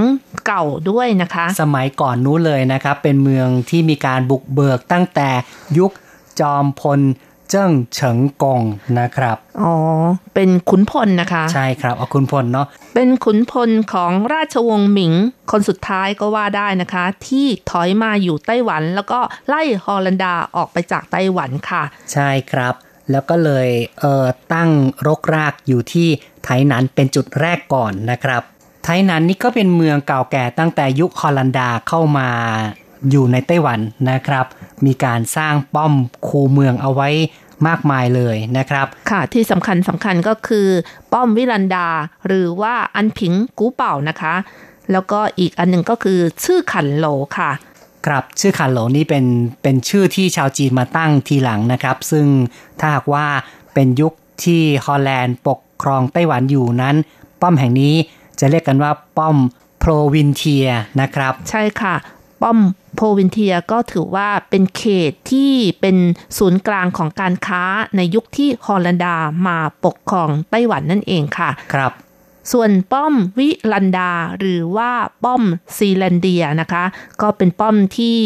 Speaker 2: เก่าด้วยนะคะ
Speaker 5: สมัยก่อนนู้นเลยนะครับ เป็นเมืองที่มีการบุกเบิกตั้งแต่ยุคจอมพล เจิ้งเฉิงกงนะครับ
Speaker 2: อ๋อ เป็นขุนพลนะคะ
Speaker 5: ใช่ครับเอาคุณพลเนาะ
Speaker 2: เป็นขุนพลของราชวงศ์หมิง คนสุดท้ายก็ว่าได้นะคะ ที่ถอยมาอยู่ไต้หวัน แล้วก็ไล่ฮอลันดาออกไปจากไต้หวันค่ะ
Speaker 5: ใช่ครับ แล้วก็เลยเอ่อตั้งรกรากอยู่ที่ไทหนันเป็นจุดแรกก่อนนะครับ ไทหนันนี่ก็เป็นเมืองเก่าแก่ตั้งแต่ยุคฮอลันดาเข้ามา อยู่ในไต้หวันนะครับ มีการสร้างป้อมคูเมืองเอาไว้มากมายเลยนะครับ
Speaker 2: ค่ะที่สำคัญสำคัญก็คือ ป้อมวิลันดา หรือว่าอันผิงกูเป่านะคะ แล้วก็อีกอันหนึ่งก็คือชื่อขันโหลค่ะ
Speaker 5: ครับชื่อคันโหลนี่เป็นเป็นชื่อที่ชาวจีนมาตั้งทีหลังนะครับ ซึ่งถ้าหากว่าเป็นยุคที่ฮอลแลนด์ปกครองไต้หวันอยู่นั้น ป้อมแห่งนี้จะเรียกกันว่าป้อมโพรวินเทียนะครับ
Speaker 2: ใช่ค่ะ ป้อมโพวินเทียก็ถือว่าเป็นเขตที่เป็นศูนย์กลางของการค้าในยุคที่ฮอลันดามาปกครองไต้หวันนั่นเองค่ะ
Speaker 5: ครับ
Speaker 2: ส่วนป้อมวิลันดาหรือว่าป้อมซีแลนเดียนะคะ ก็เป็นป้อมที่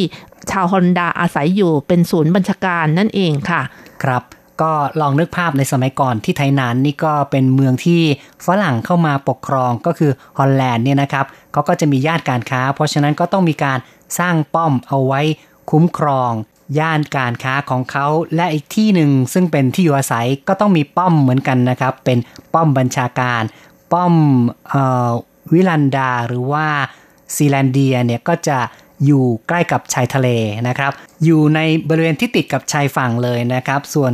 Speaker 2: ชาวฮอลันดาอาศัยอยู่เป็นศูนย์บัญชาการนั่นเองค่ะ
Speaker 5: ครับก็ลองนึกภาพในสมัยก่อนที่ไทยนานนี่ก็เป็นเมืองที่ฝรั่งเข้ามาปกครองก็คือฮอลแลนด์เนี่ยนะครับเขาก็จะมีย่านการค้า เพราะฉะนั้นก็ต้องมีการ สร้างป้อมเอาไว้คุ้มครอง ย่านการค้าของเขาและอีกที่หนึ่งซึ่งเป็นที่อยู่อาศัยก็ต้องมีป้อมเหมือนกันนะครับ เป็นป้อมบัญชาการ ป้อมอวิลันดาหรือว่าซีแลนเดียเนี่ยก็จะอยู่ใกล้กับชายทะเลนะครับ อยู่ในบริเวณที่ติดกับชายฝั่งเลยนะครับ ส่วน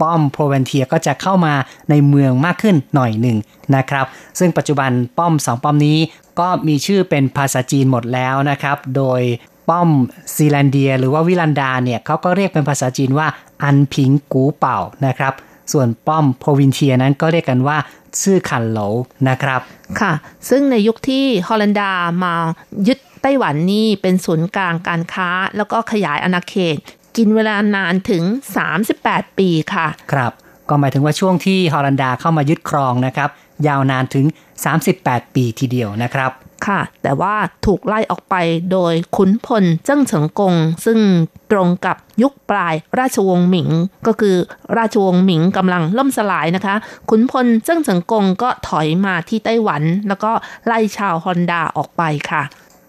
Speaker 5: ป้อมโพรวินเทียก็จะเข้ามาในเมืองมากขึ้นหน่อยหนึ่งนะครับ ซึ่งปัจจุบันป้อมสองป้อมนี้ก็มีชื่อเป็นภาษาจีนหมดแล้วนะครับ โดยป้อมซีแลนเดีย หรือว่าวิลันดาเนี่ยเขาก็เรียกเป็นภาษาจีนว่าอันผิงกู่เป่านะครับ ส่วนป้อมโพรวินเทียนั้นก็เรียกกันว่าชื่อคั่นโหลวนะครับ
Speaker 2: ค่ะ ซึ่งในยุคที่ฮอลันดามายึดไต้หวันนี่เป็นศูนย์กลางการค้า แล้วก็ขยายอาณาเขต กินเวลานานถึง 38 ปีค่ะ
Speaker 5: ครับ ก็หมายถึงว่าช่วงที่ฮอลันดาเข้ามายึดครองนะครับ ยาวนานถึง 38 ปีทีเดียวนะครับ
Speaker 2: ค่ะ แต่ว่าถูกไล่ออกไปโดยขุนพลเจิ้งเฉิงกง ซึ่งตรงกับยุคปลายราชวงศ์หมิง ก็คือราชวงศ์หมิงกำลังล่มสลายนะคะ ขุนพลเจิ้งเฉิงกงก็ถอยมาที่ไต้หวัน แล้วก็ไล่ชาวฮอนดาออกไปค่ะ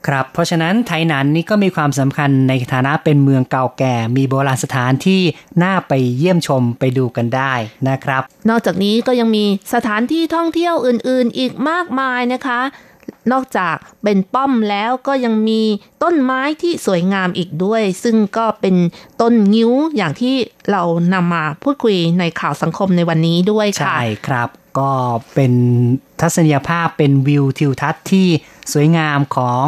Speaker 5: ครับ เพราะฉะนั้นไทหนันนี่ก็มีความสำคัญในฐานะเป็นเมืองเก่าแก่ มีโบราณสถานที่น่าไปเยี่ยมชมไปดูกันได้นะครับ
Speaker 2: นอกจากนี้ก็ยังมีสถานที่ท่องเที่ยวอื่นๆ อีกมากมายนะคะ นอกจากเป็นป้อมแล้วก็ยังมีต้นไม้ที่สวยงามอีกด้วย ซึ่งก็เป็นต้นงิ้วอย่างที่เรานำมาพูดคุยในข่าวสังคมในวันนี้ด้วยค่ะ
Speaker 5: ใช่ครับก็เป็นทัศนียภาพเป็นวิวทิวทัศน์ที่สวยงามของ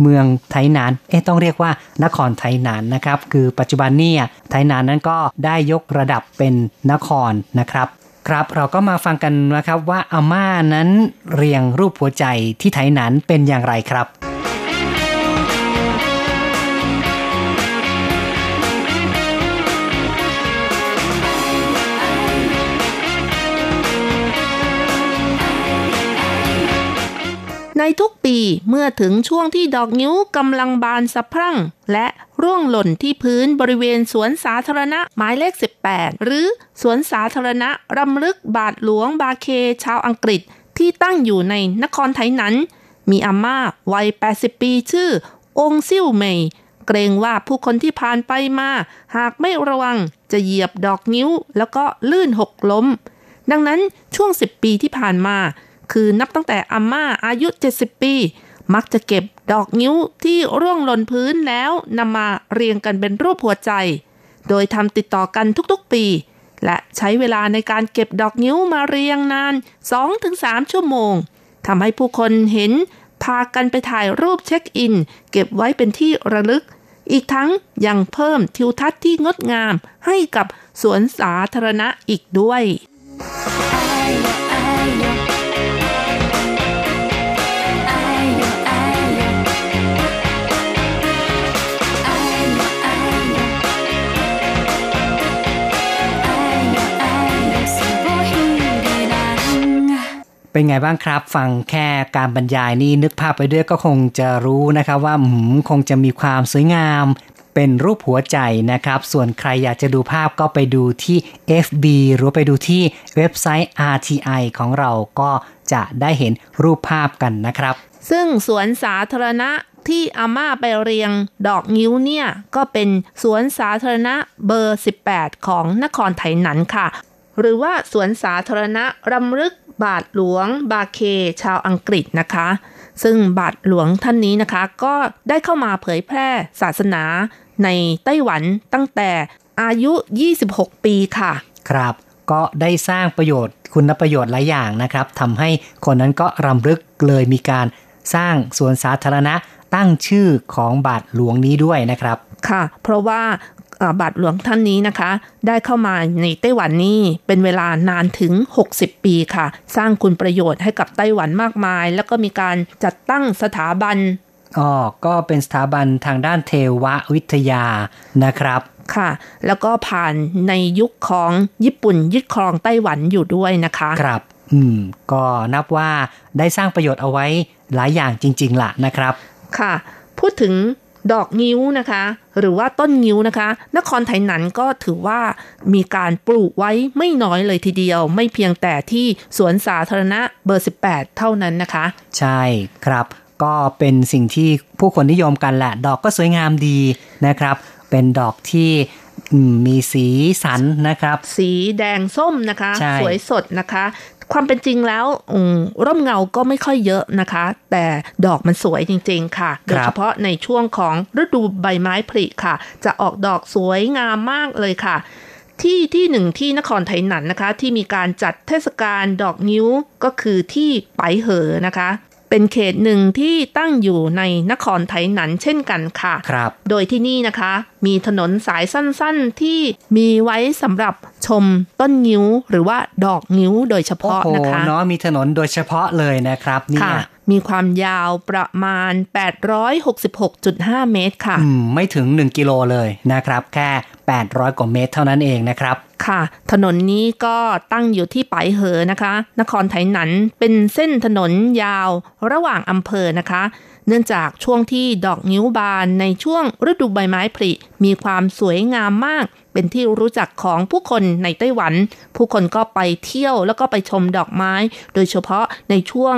Speaker 5: เมืองไทหนาน เอ๊ต้องเรียกว่านครไทหนานนะครับ คือปัจจุบันนี่ไทหนานนั้นก็ได้ยกระดับเป็นนครนะครับครับเราก็มาฟังกันนะครับว่าอาม่านั้นเรียงรูปหัวใจที่ไทหนานเป็นอย่างไรครับ
Speaker 2: ทุกปีเมื่อถึงช่วงที่ดอกนิ้วกำลังบานสะพรั่ง และร่วงหล่นที่พื้นบริเวณสวนสาธารณะหมายเลข 18 หรือสวนสาธารณะรำลึกบาทหลวงบาเคชาวอังกฤษที่ตั้งอยู่ในนครไทยนั้น มีอาม่าวัย 80 ปีชื่อ องซิ่วเมยเกรงว่าผู้คนที่ผ่านไปมา หากไม่ระวังจะเหยียบดอกนิ้วแล้วก็ลื่นหกล้ม ดังนั้นช่วง 10 ปีที่ผ่านมา คือนับตั้งแต่อาม่าอายุ 70 ปี มักจะเก็บดอกนิ้วที่ร่วงหล่นพื้นแล้วนำมาเรียงกันเป็นรูปหัวใจ โดยทำติดต่อกันทุกๆปี และใช้เวลาในการเก็บดอกนิ้วมาเรียงนาน 2-3 ชั่วโมงทำให้ผู้คนเห็นพากันไปถ่ายรูปเช็คอิน เก็บไว้เป็นที่ระลึก อีกทั้งยังเพิ่มทิวทัศน์ที่งดงามให้กับสวนสาธารณะอีกด้วย
Speaker 5: เป็นไงบ้างครับ ฟังแค่การบรรยายนี่นึกภาพไปด้วยก็คงจะรู้นะครับว่าหืมคงจะมีความสวยงาม เป็นรูปหัวใจนะครับ ส่วนใครอยากจะดูภาพก็ไปดูที่ FB หรือไปดูที่เว็บไซต์ RTI ของเราก็จะได้เห็นรูปภาพกันนะครับ
Speaker 2: ซึ่งสวนสาธารณะที่อาม่าไปเรียงดอกงิ้วเนี่ย ก็เป็นสวนสาธารณะเบอร์ 18 ของนครไถหนันค่ะ หรือว่าสวนสาธารณะรำลึก บาทหลวงบาเคชาวอังกฤษนะคะ ซึ่งบาทหลวงท่านนี้นะคะ ก็ได้เข้ามาเผยแพร่ศาสนาในไต้หวันตั้งแต่อายุ 26 ปีค่ะ
Speaker 5: ครับ ก็ได้สร้างประโยชน์คุณประโยชน์หลายอย่างนะครับทำให้คนนั้นก็รำลึกเลยมีการสร้างสวนสาธารณะตั้งชื่อของบาทหลวงนี้ด้วยนะครับ
Speaker 2: ค่ะ เพราะว่าอ่า บาทหลวงท่านนี้นะคะ ได้เข้ามาในไต้หวันนี่เป็นเวลานานถึง 60 ปีค่ะ สร้างคุณประโยชน์ให้กับไต้หวันมากมาย แล้วก็มีการจัดตั้งสถาบัน
Speaker 5: อ๋อก็เป็นสถาบันทางด้านเทววิทยานะครับ
Speaker 2: ค่ะ แล้วก็ผ่านในยุคของญี่ปุ่นยึดครองไต้หวันอยู่ด้วยนะคะ
Speaker 5: ครับ อืม ก็นับว่าได้สร้างประโยชน์เอาไว้หลายอย่างจริง ๆล่ะนะครับ
Speaker 2: ค่ะ พูดถึง ดอกงิ้วนะคะ หรือว่าต้นงิ้วนะคะ นครไทยนันก็ถือว่ามีการปลูกไว้ไม่น้อยเลยทีเดียว ไม่เพียงแต่ที่สวนสาธารณะเบอร์ 18 เท่านั้นนะคะ
Speaker 5: ใช่ครับก็เป็นสิ่งที่ผู้คนนิยมกันแหละ ดอกก็สวยงามดีนะครับ เป็นดอกที่ มมีสีสันนะครับ
Speaker 2: สีแดงส้มนะคะ
Speaker 5: ใช่
Speaker 2: สวยสดนะคะ ความเป็นจริงแล้วอืมร่มเงาก็ไม่ค่อยเยอะนะคะ แต่ดอกมันสวยจริง ๆ ค่ะ โดยเฉพาะในช่วงของฤดูใบไม้ผลิค่ะ จะออกดอกสวยงามมากเลยค่ะที่ที่หนึ่งที่นครไทยหนันนะคะ ที่มีการจัดเทศกาลดอกนิ้วก็คือที่ไปเหอนะคะ เป็นเขตหนึ่งที่ตั้งอยู่ในนครไทยหนันเช่นกันค่ะ
Speaker 5: ครับ
Speaker 2: โดยที่นี่นะคะมีถนนสายสั้นๆ ที่มีไว้สำหรับชมต้นงิ้ว หรือว่าดอกงิ้วโดยเฉ
Speaker 5: โอ้
Speaker 2: พาะ
Speaker 5: โห
Speaker 2: นะคะ
Speaker 5: เนาะมีถนนโดยเฉพาะเลยนะครับเนี่
Speaker 2: ค่ะ
Speaker 5: ย
Speaker 2: มีความยาวประมาณ 866.5 เมตรค่ะ
Speaker 5: อืมไม่ถึง 1 กิโลเลยนะครับ แค่ 800 กว่าเมตรเท่านั้นเองนะครับ
Speaker 2: ค่ะ ถนนนี้ก็ตั้งอยู่ที่ไปเหอนะคะ นครไทยหนันเป็นเส้นถนนยาวระหว่างอำเภอนะคะ เนื่องจากช่วงที่ดอกนิ้วบานในช่วงฤดูใบไม้ผลิมีความสวยงามมาก เป็นที่รู้จักของผู้คนในไต้หวัน ผู้คนก็ไปเที่ยวแล้วก็ไปชมดอกไม้ โดยเฉพาะในช่วง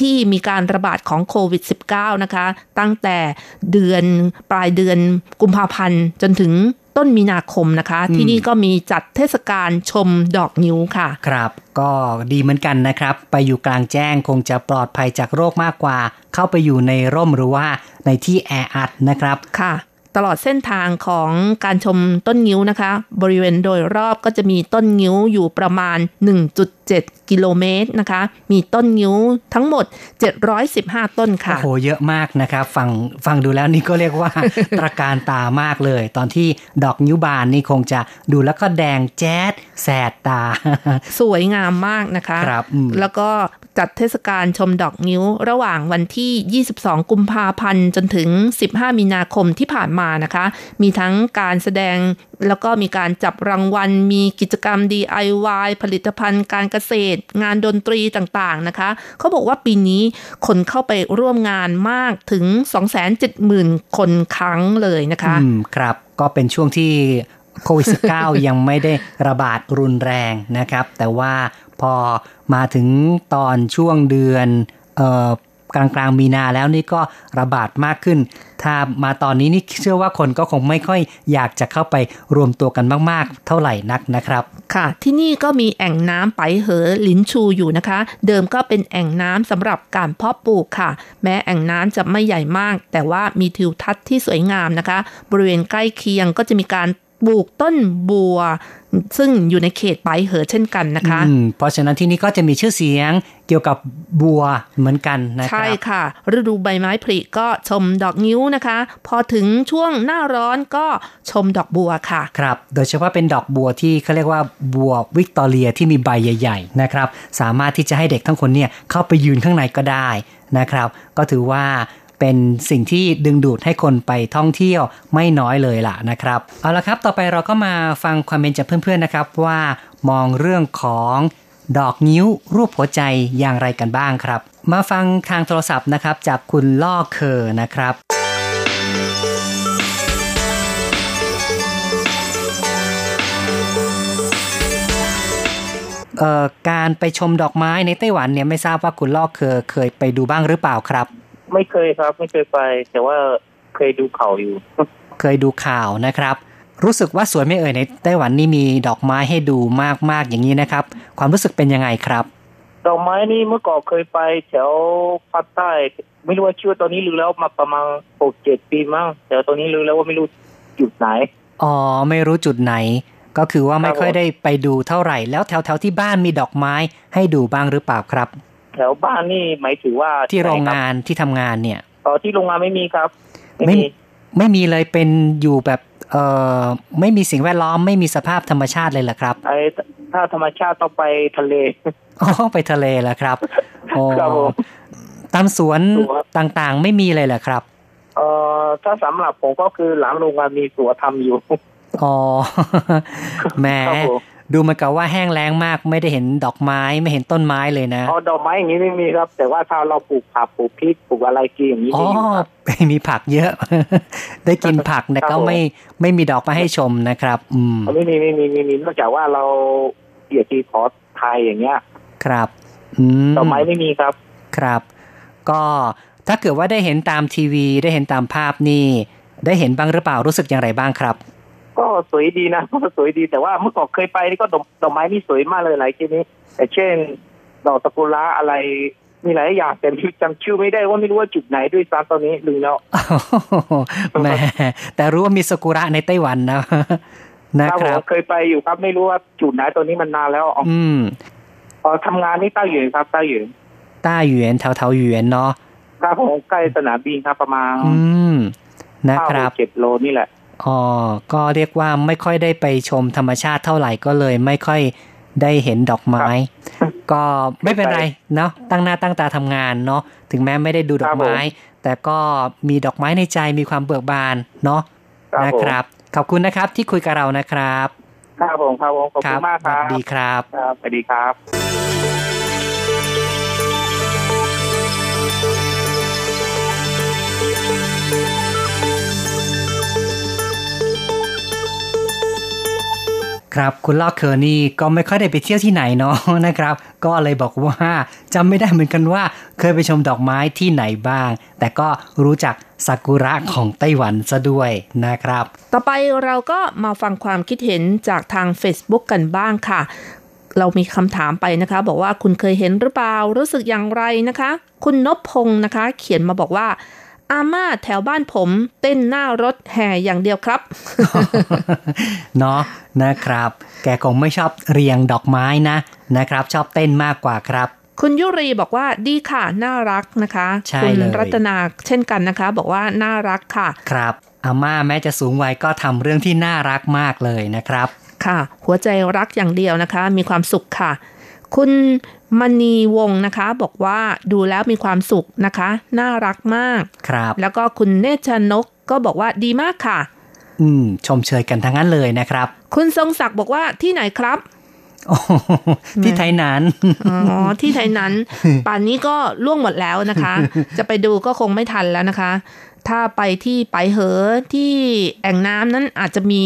Speaker 2: ที่มีการระบาดของโควิด -19 นะคะ ตั้งแต่เดือนปลายเดือนกุมภาพันธ์จนถึง ต้นมีนาคมนะคะ ที่นี่ก็มีจัดเทศกาลชมดอกนิ้วค่ะ
Speaker 5: ครับ ก็ดีเหมือนกันนะครับ ไปอยู่กลางแจ้งคงจะปลอดภัยจากโรคมากกว่า เข้าไปอยู่ในร่มหรือว่าในที่แออัดนะครับ
Speaker 2: ค่ะ ตลอดเส้นทางของการชมต้นงิ้วนะคะ บริเวณโดยรอบก็จะมีต้นงิ้วอยู่ประมาณ 1.7 กิโลเมตรนะคะ มีต้นงิ้วทั้งหมด 715 ต้นค่ะ
Speaker 5: โอ้โห เยอะมากนะครับฟังฟังดูแล้วนี่ก็เรียกว่า ตระการตามากเลย ตอนที่ดอกนิ้วบานนี่คงจะดูแล้วก็แดงแจ๊ดแสดตา
Speaker 2: สวยงามมากนะคะ
Speaker 5: ครับอืม
Speaker 2: แล้วก็ จัดเทศกาลชมดอกนิ้ว ระหว่างวันที่ 22 กุมภาพันธ์จนถึง 15 มีนาคมที่ผ่านมานะคะ มีทั้งการแสดงแล้วก็มีการจับรางวัล มีกิจกรรม DIY ผลิตภัณฑ์การเกษตร งานดนตรีต่างๆนะคะ เขาบอกว่าปีนี้คนเข้าไปร่วมงานมากถึง 270,000 คนครั้งเลยนะคะ
Speaker 5: อืมครับก็เป็นช่วงที่โควิด -19 ยังไม่ได้ระบาดรุนแรงนะครับ แต่ว่า พอมาถึงตอนช่วงเดือนเออกลางกลางมีนาแล้วนี่ก็ระบาดมากขึ้น ถ้ามาตอนนี้นี่เชื่อว่าคนก็คงไม่ค่อยอยากจะเข้าไปรวมตัวกันมากๆ เท่าไหร่นักนะครับ
Speaker 2: ค่ะ ที่นี่ก็มีแอ่งน้ำไปเหอหลินชูอยู่นะคะ เดิมก็เป็นแอ่งน้ำสำหรับการเพาะปลูกค่ะ แม้แอ่งน้ำจะไม่ใหญ่มาก แต่ว่ามีทิวทัศน์ที่สวยงามนะคะ บริเวณใกล้เคียงก็จะมีการปลูกต้นบัว ซึ่งอยู่ในเขตไปเหอเช่นกันนะคะ
Speaker 5: อืมเพราะฉะนั้นที่นี่ก็จะมีชื่อเสียงเกี่ยวกับบัวเหมือนกันนะค
Speaker 2: ใช่
Speaker 5: รับ
Speaker 2: ค่ะ ฤดูใบไม้ผลิก็ชมดอกนิ้วนะคะ พอถึงช่วงหน้าร้อนก็ชมดอกบัวค่ะ
Speaker 5: ครับ โดยเฉพาะเป็นดอกบัวที่เขาเรียกว่าบัววิกตอเรียที่มีใบใหญ่ๆนะครับ สามารถที่จะให้เด็กทั้งคนเนี่ยเข้าไปยืนข้างในก็ได้นะครับ ก็ถือว่า เป็นสิ่งที่ดึงดูดให้คนไปท่องเที่ยวไม่น้อยเลยล่ะนะครับ เอาละครับ ต่อไปเราก็มาฟังความเห็นจากเพื่อนๆนะครับว่ามองเรื่องของดอกนิ้วรูปหัวใจอย่างไรกันบ้างครับ มาฟังทางโทรศัพท์นะครับจากคุณล่อเคอนะครับเอ่อการไปชมดอกไม้ในไต้หวันเนี่ยไม่ทราบว่าคุณลอกเคยเคยไปดูบ้างหรือเปล่าครับ
Speaker 6: ไม่เคยครับ ไม่เคยไป แต่ว่าเคยดูเขาอยู่
Speaker 5: เคยดูข่าวนะครับ รู้สึกว่าสวยไม่เอ่ยในไต้หวันนี่มีดอกไม้ให้ดูมากๆอย่างนี้นะครับ ความรู้สึกเป็นยังไงครับ
Speaker 6: ดอกไม้นี่เมื่อก่อนเคยไปแถวภาคใต้ ไม่รู้ว่าชื่อตอนนี้รู้แล้วมาประมาณหกเจ็ดปีมั้งแต่ตอนนี้รู้แล้วว่าไม่รู้จุดไหน
Speaker 5: อ๋อไม่รู้จุดไหน ก็คือว่าไม่
Speaker 6: ครับ
Speaker 5: ค่อยได้ไปดูเท่าไหร่ แล้วแถวๆที่บ้านมีดอกไม้ให้ดูบ้างหรือเปล่าครับ
Speaker 6: แถวบ้านนี่หมายถึงว่า
Speaker 5: ที่โรง
Speaker 6: ไหนคบ
Speaker 5: งานที่ทำงานเนี่ย
Speaker 6: อ๋อที่โรงงานไม่มีครับ ไม่
Speaker 5: ไม่
Speaker 6: มี
Speaker 5: ไม่มีเลยเป็นอยู่แบบเอ่อไม่มีสิ่งแวดล้อมไม่มีสภาพธรรมชาติเลยเหรอครับ
Speaker 6: ไอ้ถ้าธรรมชาติต้องไปทะเล
Speaker 5: อ๋อไปทะเลแล้วครับโอ้
Speaker 6: ครับผม
Speaker 5: ตามสวน
Speaker 6: สวน
Speaker 5: ต่างๆ ไม่มีเลยเหรอครับ
Speaker 6: เอ่อถ้าสำหรับผมก็คือหลังโรงงานมีสวนทำอยู่
Speaker 5: อ๋อแหม
Speaker 6: ครับผม
Speaker 5: ดูเหมันกับว่าแห้งแล้งมาก ไม่ได้เห็นดอกไม้ไม่เห็นต้นไม้เลยนะ
Speaker 6: อ๋อดอกไม้อย่างนี้ไม่มีครับ แต่ว่าถ้าเราปลูกผักปลูกพริกปลูกอะไรกินอย่างนี้
Speaker 5: อ๋อ
Speaker 6: มีอยู่ครับ
Speaker 5: มีผักเยอะ ได้กินผักแต่
Speaker 6: ครับ
Speaker 5: ก็
Speaker 6: ผม
Speaker 5: ไม่ไม่มีดอกมาให้ชมนะครับ อืม
Speaker 6: ไม่มีไม่มีไม่มีนอกจากว่าเราเกียรติขอไทยอย่างเงี้ย
Speaker 5: ครับอืม
Speaker 6: ดอกไม้ไม่มีครับ
Speaker 5: ครับ ก็ถ้าเกิดว่าได้เห็นตามทีวีได้เห็นตามภาพนี่ ได้เห็นบ้างหรือเปล่ารู้สึกอย่างไรบ้างครับ
Speaker 6: ก็สวยดีนะก็สวยดีแต่ว่าเมื่อก่อนเคยไปนี่ก็ดอกดอกไม้นี่สวยมากเลยหลายที่นี้แต่เช่น ดอกตะกุระอะไรมีหลายอย่างแต่จำชื่อไม่ได้ว่าไม่รู้ว่าจุดไหนด้วยซ้ำตอนนี้ลืมแล้ว
Speaker 5: แหม่แต่รู้ว่ามีสกุระในไต้หวันนะนะ
Speaker 6: ครับ
Speaker 5: ค
Speaker 6: ผ
Speaker 5: รั
Speaker 6: ม
Speaker 5: บ
Speaker 6: เคยไปอยู่ครับไม่รู้ว่าจุดไหนตอนนี้มันนานแล้วอ๋อ
Speaker 5: อืม
Speaker 6: พอทำงานนี่ต้าหยวนครับต้าหยวน
Speaker 5: ต้าหยวนแถวแถวๆหยวนเนาะ
Speaker 6: ครับผมใกล้สนามบินครับประมาณ
Speaker 5: อืมนะ
Speaker 6: ห้า
Speaker 5: ค
Speaker 6: ห
Speaker 5: รับ
Speaker 6: กเจ็ดโลนี่แหละ
Speaker 5: อ๋อก็เรียกว่าไม่ค่อยได้ไปชมธรรมชาติเท่าไหร่ก็เลย ไม่ค่อยได้เห็นดอกไม้ ก็ไม่เป็นไรเนาะตั้งหน้าตั้งตาทำงานเนาะถึงแม้ไม่ได้ดูดอกไม้ แต่ก็มีดอกไม้ในใจมีความเบิกบานเนาะ
Speaker 6: ครับ
Speaker 5: นะ
Speaker 6: ผม
Speaker 5: ครับ ขอบคุณนะครับที่คุยกับเรานะครับ
Speaker 6: ครับผมครับผมขอบคุณมาก
Speaker 5: ส
Speaker 6: ครั
Speaker 5: วั
Speaker 6: บ
Speaker 5: สดีครับ
Speaker 6: ครับสวัสดีครับ
Speaker 5: ครับ คุณลอกเคอร์นี่ก็ไม่ค่อยได้ไปเที่ยวที่ไหนเนาะนะครับ ก็เลยบอกว่าจำไม่ได้เหมือนกันว่าเคยไปชมดอกไม้ที่ไหนบ้าง แต่ก็รู้จักซากุระของไต้หวันซะด้วยนะครับ
Speaker 2: ต่อไปเราก็มาฟังความคิดเห็นจากทาง Facebook กันบ้างค่ะ เรามีคำถามไปนะคะ บอกว่าคุณเคยเห็นหรือเปล่ารู้สึกอย่างไรนะคะ คุณนพพงศ์นะคะ เขียนมาบอกว่า อาม่าแถวบ้านผมเต้นหน้ารถแห่อย่างเดียวครับ
Speaker 5: เนาะนะครับ แกคงไม่ชอบเรียงดอกไม้นะนะครับ ชอบเต้นมากกว่าครับ
Speaker 2: คุณยุรีบอกว่าดีค่ะน่ารักนะคะ
Speaker 5: ใช่
Speaker 2: คุณ
Speaker 5: เลย
Speaker 2: รัตนาเช่นกันนะคะ บอกว่าน่ารักค่ะ
Speaker 5: ครับอาม่าแม้จะสูงวัยก็ทำเรื่องที่น่ารักมากเลยนะครับ
Speaker 2: ค่ะ หัวใจรักอย่างเดียวนะคะ มีความสุขค่ะ คุณ มณีวงศ์นะคะ บอกว่าดูแล้วมีความสุขนะคะ น่ารักมาก
Speaker 5: ครับ
Speaker 2: แล้วก็คุณเนชนกก็บอกว่าดีมากค่ะ
Speaker 5: อืม ชมเชยกันทั้งนั้นเลยนะครับ
Speaker 2: คุณทรงศักดิ์บอกว่าที่ไหนครับ
Speaker 5: โอ้โหที่ไทยนั้น
Speaker 2: อ๋อ ที่ไทยนั้น ป่านนี้ก็ล่วงหมดแล้วนะคะ จะไปดูก็คงไม่ทันแล้วนะคะ ถ้าไปที่ไปเหอที่แอ่งน้ำนั้นอาจจะมี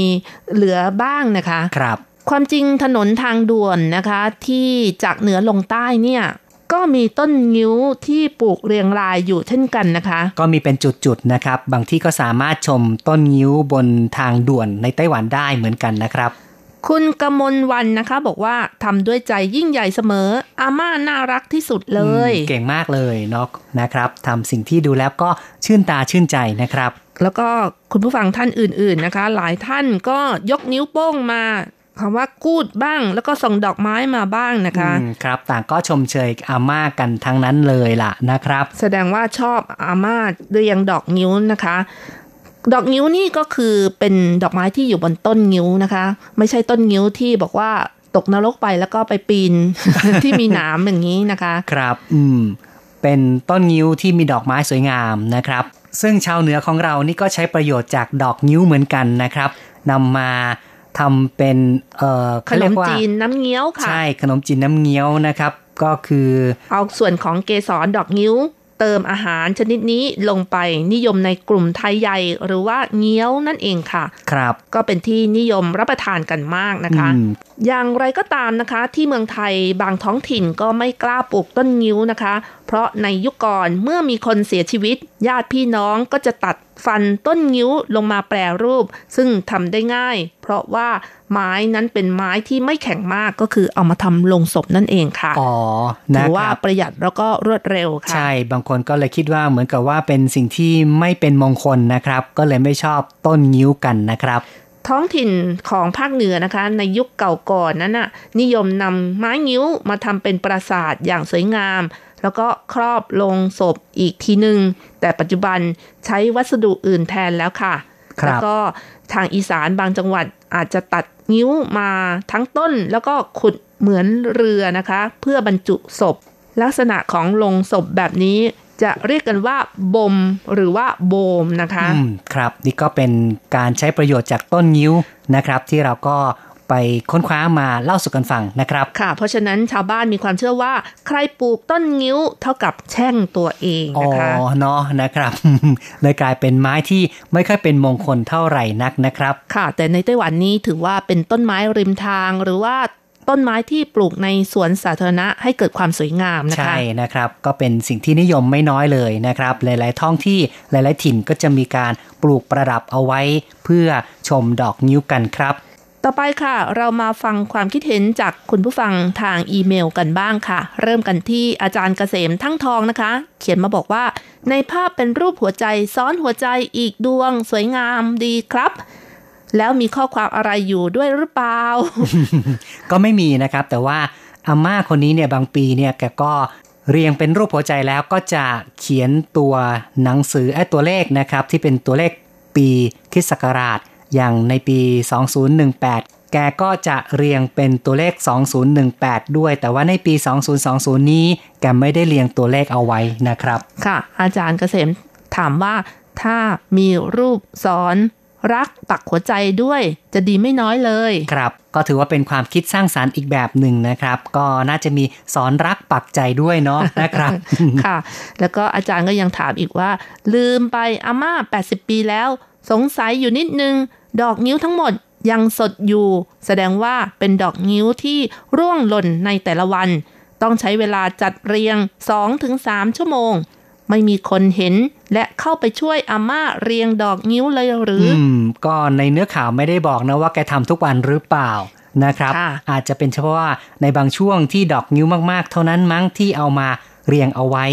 Speaker 2: เหลือบ้างนะคะ
Speaker 5: ครับ
Speaker 2: ความจริงถนนทางด่วนนะคะ ที่จากเหนือลงใต้เนี่ยก็มีต้นงิ้วที่ปลูกเรียงรายอยู่เช่นกันนะคะ
Speaker 5: ก็มีเป็นจุดๆนะครับ บางที่ก็สามารถชมต้นงิ้วบนทางด่วนในไต้หวันได้เหมือนกันนะครับ
Speaker 2: คุณกมลวันนะคะ บอกว่าทำด้วยใจยิ่งใหญ่เสมอ อาม่าน่ารักที่สุดเลย
Speaker 5: อืมเก่งมากเลยเนาะนะครับทำสิ่งที่ดูแล้วก็ชื่นตาชื่นใจนะครับ
Speaker 2: แล้วก็คุณผู้ฟังท่านอื่น ๆนะคะ หลายท่านก็ยกนิ้วโป้งมา คำว่ากูดบ้าง แล้วก็ส่งดอกไม้มาบ้างนะคะ
Speaker 5: อืมครับ ต่างก็ชมเชยอาม่ากันทั้งนั้นเลยล่ะนะครับ
Speaker 2: แสดงว่าชอบอาม่าเรียงดอกนิ้วนะคะ ดอกนิ้วนี่ก็คือเป็นดอกไม้ที่อยู่บนต้นนิ้วนะคะ ไม่ใช่ต้นนิ้วที่บอกว่าตกนรกไปแล้วก็ไปปีนที่มีหนามอย่างนี้นะคะ
Speaker 5: ครับ อืม เป็นต้นงิ้วที่มีดอกไม้สวยงามนะครับ ซึ่งชาวเหนือของเรานี่ก็ใช้ประโยชน์จากดอกงิ้วเหมือนกันนะครับนำมา ทำเป็นเอ่อ
Speaker 2: ข
Speaker 5: เขา
Speaker 2: น
Speaker 5: เรีย
Speaker 2: ม
Speaker 5: กว่า
Speaker 2: จีนน้ำเงี้ยวค่ะ
Speaker 5: ใช่ขนมจีนน้ำเงี้ยวนะครับ ก็คือ
Speaker 2: เอาส่วนของเกสรดอกงิ้ว เติมอาหารชนิดนี้ลงไปนิยมในกลุ่มไทยใหญ่หรือว่าเงี้ยวนั่นเองค่ะ
Speaker 5: ครับ
Speaker 2: ก็เป็นที่นิยมรับประทานกันมากนะคะ
Speaker 5: อืม
Speaker 2: อย่างไรก็ตามนะคะ ที่เมืองไทยบางท้องถิ่นก็ไม่กล้าปลูกต้นงิ้วนะคะ เพราะในยุคก่อนเมื่อมีคนเสียชีวิต ญาติพี่น้องก็จะตัดฟันต้นงิ้วลงมาแปรรูป ซึ่งทำได้ง่าย เพราะว่าไม้นั้นเป็นไม้ที่ไม่แข็งมากก็คือเอามาทำลงศพนั่นเองค่ะ
Speaker 5: อ๋อ
Speaker 2: ถื
Speaker 5: นะ
Speaker 2: อ
Speaker 5: ค
Speaker 2: ว่า
Speaker 5: รับ
Speaker 2: ประหยัดแล้วก็รวดเร็วค่ะ
Speaker 5: ใช่ บางคนก็เลยคิดว่าเหมือนกับว่าเป็นสิ่งที่ไม่เป็นมงคลนะครับ ก็เลยไม่ชอบต้นงิ้วกันนะครับ
Speaker 2: ท้องถิ่นของภาคเหนือนะคะ ในยุคเก่าก่อนนั้นน่ะนิยมนำไม้งิ้วมาทำเป็นปราสาทอย่างสวยงาม แล้วก็ครอบลงศพอีกทีหนึ่งแต่ปัจจุบันใช้วัสดุอื่นแทนแล้วค่ะ
Speaker 5: ครับ
Speaker 2: แล้วก็ทางอีสานบางจังหวัดอาจจะตัดงิ้วมาทั้งต้น แล้วก็ขุดเหมือนเรือนะคะ เพื่อบรรจุศพ ลักษณะของลงศพแบบนี้ จะเรียกกันว่าบ่มหรือว่าโบมนะคะ
Speaker 5: อืมครับนี่ก็เป็นการใช้ประโยชน์จากต้นงิ้วนะครับ ที่เราก็ไปค้นคว้ามาเล่าสู่กันฟังนะครับ
Speaker 2: ค่ะ เพราะฉะนั้นชาวบ้านมีความเชื่อว่า ใครปลูกต้นงิ้วเท่ากับแช่งตัวเอง
Speaker 5: อ๋อ
Speaker 2: นะคะ
Speaker 5: เนาะนะครับ เลยกลายเป็นไม้ที่ไม่ค่อยเป็นมงคลเท่าไหร่นักนะครับ
Speaker 2: ค่ะ แต่ในไต้หวันนี้ถือว่าเป็นต้นไม้ริมทางหรือว่า ต้นไม้ที่ปลูกในสวนสาธารณะให้เกิดความสวยงามนะคะ
Speaker 5: ใช่นะครับ ก็เป็นสิ่งที่นิยมไม่น้อยเลยนะครับ หลาย ๆ ท้องที่หลาย ๆ ถิ่นก็จะมีการปลูกประดับเอาไว้ เพื่อชมดอกงิ้วกันครับ
Speaker 2: ต่อไปค่ะ เรามาฟังความคิดเห็นจากคุณผู้ฟังทางอีเมลกันบ้างค่ะ เริ่มกันที่อาจารย์เกษมทั้งทองนะคะ เขียนมาบอกว่า ในภาพเป็นรูปหัวใจซ้อนหัวใจอีกดวง สวยงามดีครับ แล้วมีข้อความอะไรอยู่ด้วยหรือเปล่า
Speaker 5: ก็ไม่มีนะครับ แต่ว่าอาม่าคนนี้เนี่ยบางปีเนี่ยแกก็เรียงเป็นรูปหัวใจแล้วก็จะเขียนตัวหนังสือไอ้ตัวเลขนะครับ ที่เป็นตัวเลขปีคริสต์ศักราช อย่างในปี 2018 แกก็จะเรียงเป็นตัวเลข 2018 ด้วย แต่ว่าในปี 2020 นี้แกไม่ได้เรียงตัวเลขเอาไว้นะครับ
Speaker 2: ค่ะ อาจารย์เกษมถามว่าถ้ามีรูปสอน รักปักหัวใจด้วยจะดีไม่น้อยเลย
Speaker 5: ครับ ก็ถือว่าเป็นความคิดสร้างสารรค์อีกแบบหนึ่งนะครับ ก็น่าจะมีสอนรักปักใจด้วยเนาะนะครับ
Speaker 2: ค่ะ แล้วก็อาจารย์ก็ยังถามอีกว่า ลืมไปอาม่า 80 ปีแล้ว สงสัยอยู่นิดนึง ดอกนิ้วทั้งหมดยังสดอยู่ แสดงว่าเป็นดอกนิ้วที่ร่วงหล่นในแต่ละวัน ต้องใช้เวลาจัดเรียง 2-3 ชั่วโมง ไม่มีคนเห็น และเข้าไปช่วยอาม่าเรียงดอกนิ้วเลยหรือ
Speaker 5: อืม ก็ในเนื้อข่าวไม่ได้บอกนะว่าแกทำทุกวันหรือเปล่านะครับ
Speaker 2: ค่ะ
Speaker 5: อาจจะเป็นเฉพาะว่าในบางช่วงที่ดอกนิ้วมากๆ เท่านั้นมั้งที่เอามาเรียงเอาไว้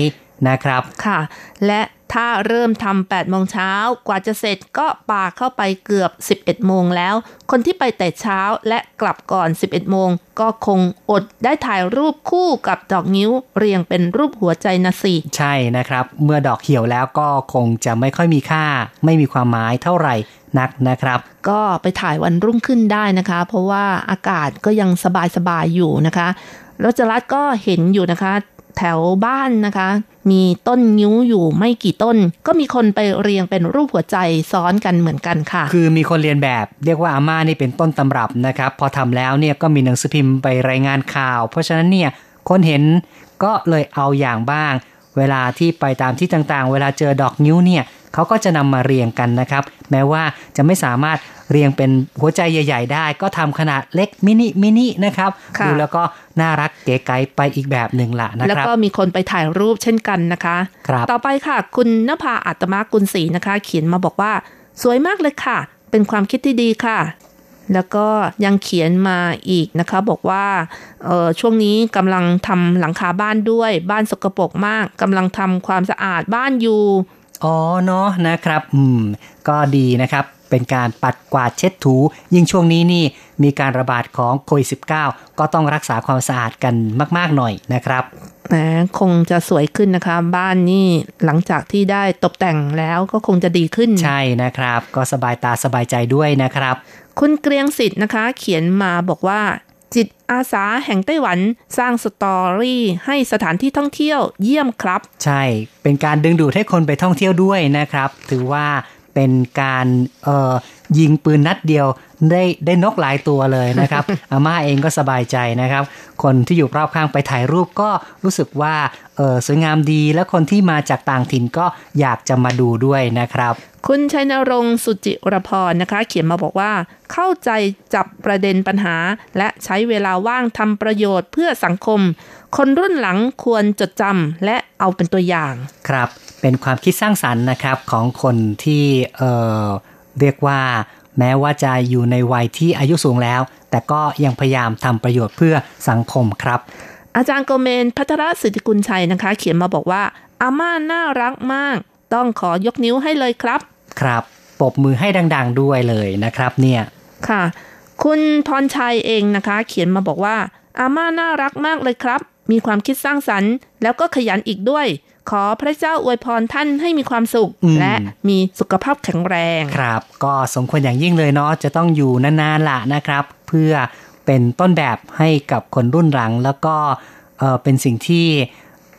Speaker 5: นะครับ
Speaker 2: ค่ะ และถ้าเริ่มทำ8โมงเช้ากว่าจะเสร็จก็ปาเข้าไปเกือบ 11 โมงแล้ว คนที่ไปแต่เช้าและกลับก่อน 11 โมง ก็คงอดได้ถ่ายรูปคู่กับดอกนิ้วเรียงเป็นรูปหัวใจนะสิ
Speaker 5: ใช่นะครับ เมื่อดอกเหี่ยวแล้วก็คงจะไม่ค่อยมีค่า ไม่มีความหมายเท่าไหร่นักนะครับ
Speaker 2: ก็ไปถ่ายวันรุ่งขึ้นได้นะคะ เพราะว่าอากาศก็ยังสบายๆอยู่นะคะรจรัสก็เห็นอยู่นะคะ แถวบ้านนะคะ มีต้นนิ้วอยู่ไม่กี่ต้น ก็มีคนไปเรียงเป็นรูปหัวใจซ้อนกันเหมือนกันค่ะ
Speaker 5: คือมีคนเรียนแบบเรียกว่าอาม่านี่เป็นต้นตำรับนะครับ พอทำแล้วเนี่ยก็มีหนังสือพิมพ์ไปรายงานข่าว เพราะฉะนั้นเนี่ยคนเห็นก็เลยเอาอย่างบ้าง เวลาที่ไปตามที่ต่างๆ เวลาเจอดอกนิ้วเนี่ย เขาก็จะนำมาเรียงกันนะครับ แม้ว่าจะไม่สามารถเรียงเป็นหัวใจใหญ่ ๆ ได้ ก็ทำขนาดเล็กมินิมินินะครับ
Speaker 2: ค่ะ
Speaker 5: ดูแล้วก็น่ารักเก๋ไก๋ไปอีกแบบหนึ่งละนะ
Speaker 2: แล้ว
Speaker 5: ครับ
Speaker 2: ก็มีคนไปถ่ายรูปเช่นกันนะคะ
Speaker 5: ครับ
Speaker 2: ต่อไปค่ะ คุณนภาอัตมากุลศรีนะคะ เขียนมาบอกว่า สวยมากเลยค่ะ เป็นความคิดที่ดีค่ะแล้วก็ยังเขียนมาอีกนะคะ บอกว่าเออช่วงนี้กำลังทำหลังคาบ้านด้วย บ้านสกปรกมากกำลังทำความสะอาดบ้านอยู่
Speaker 5: อ๋อเนาะนะครับ อืม ก็ดีนะครับ เป็นการปัดกวาดเช็ดถู ยิ่งช่วงนี้นี่มีการระบาดของโควิด -19 ก็ต้องรักษาความสะอาดกันมาก ๆ หน่อยนะครับ
Speaker 2: แหมคงจะสวยขึ้นนะคะ บ้านนี่หลังจากที่ได้ตกแต่งแล้วก็คงจะดีขึ้น
Speaker 5: ใช่นะครับ ก็สบายตาสบายใจด้วยนะครับ
Speaker 2: คุณเกรียงสิทธิ์นะคะ เขียนมาบอกว่า จิตอาสาแห่งไต้หวันสร้างสตอรี่ให้สถานที่ท่องเที่ยวเยี่ยมครับ
Speaker 5: ใช่ เป็นการดึงดูดให้คนไปท่องเที่ยวด้วยนะครับ ถือว่าเป็นการเอ่อยิงปืนนัดเดียวได้ได้นกหลายตัวเลยนะครับ อาม่าเองก็สบายใจนะครับ คนที่อยู่รอบข้างไปถ่ายรูปก็รู้สึกว่าเออสวยงามดีและคนที่มาจากต่างถิ่นก็อยากจะมาดูด้วยนะครับ
Speaker 2: คุณชัยนรงค์สุจิรพรนะคะ เขียนมาบอกว่า เข้าใจจับประเด็นปัญหา และใช้เวลาว่างทำประโยชน์เพื่อสังคม คนรุ่นหลังควรจดจำและเอาเป็นตัวอย่าง
Speaker 5: ครับ เป็นความคิดสร้างสรรค์นะครับของคนที่เอ่อเรียกว่า แม้ว่าจะอยู่ในวัยที่อายุสูงแล้ว แต่ก็ยังพยายามทำประโยชน์เพื่อสังคมครับ
Speaker 2: อาจารย์โกเมนพัทรสิทธิกุลชัยนะคะ เขียนมาบอกว่าอาม่าน่ารักมาก ต้องขอยกนิ้วให้เลยครับ
Speaker 5: ครับปรบมือให้ดัง ๆ ด้วยเลยนะครับเนี่ย
Speaker 2: ค่ะ คุณพรชัยเองนะคะ เขียนมาบอกว่า อาม่าน่ารักมากเลยครับ มีความคิดสร้างสรรค์ แล้วก็ขยันอีกด้วย ขอพระเจ้าอวยพรท่านให้มีความสุข
Speaker 5: อืม
Speaker 2: และมีสุขภาพแข็งแรง
Speaker 5: ครับ ก็สมควรอย่างยิ่งเลยเนาะจะต้องอยู่นานๆละนะครับ เพื่อเป็นต้นแบบให้กับคนรุ่นหลัง แล้วก็เอ่อเป็นสิ่งที่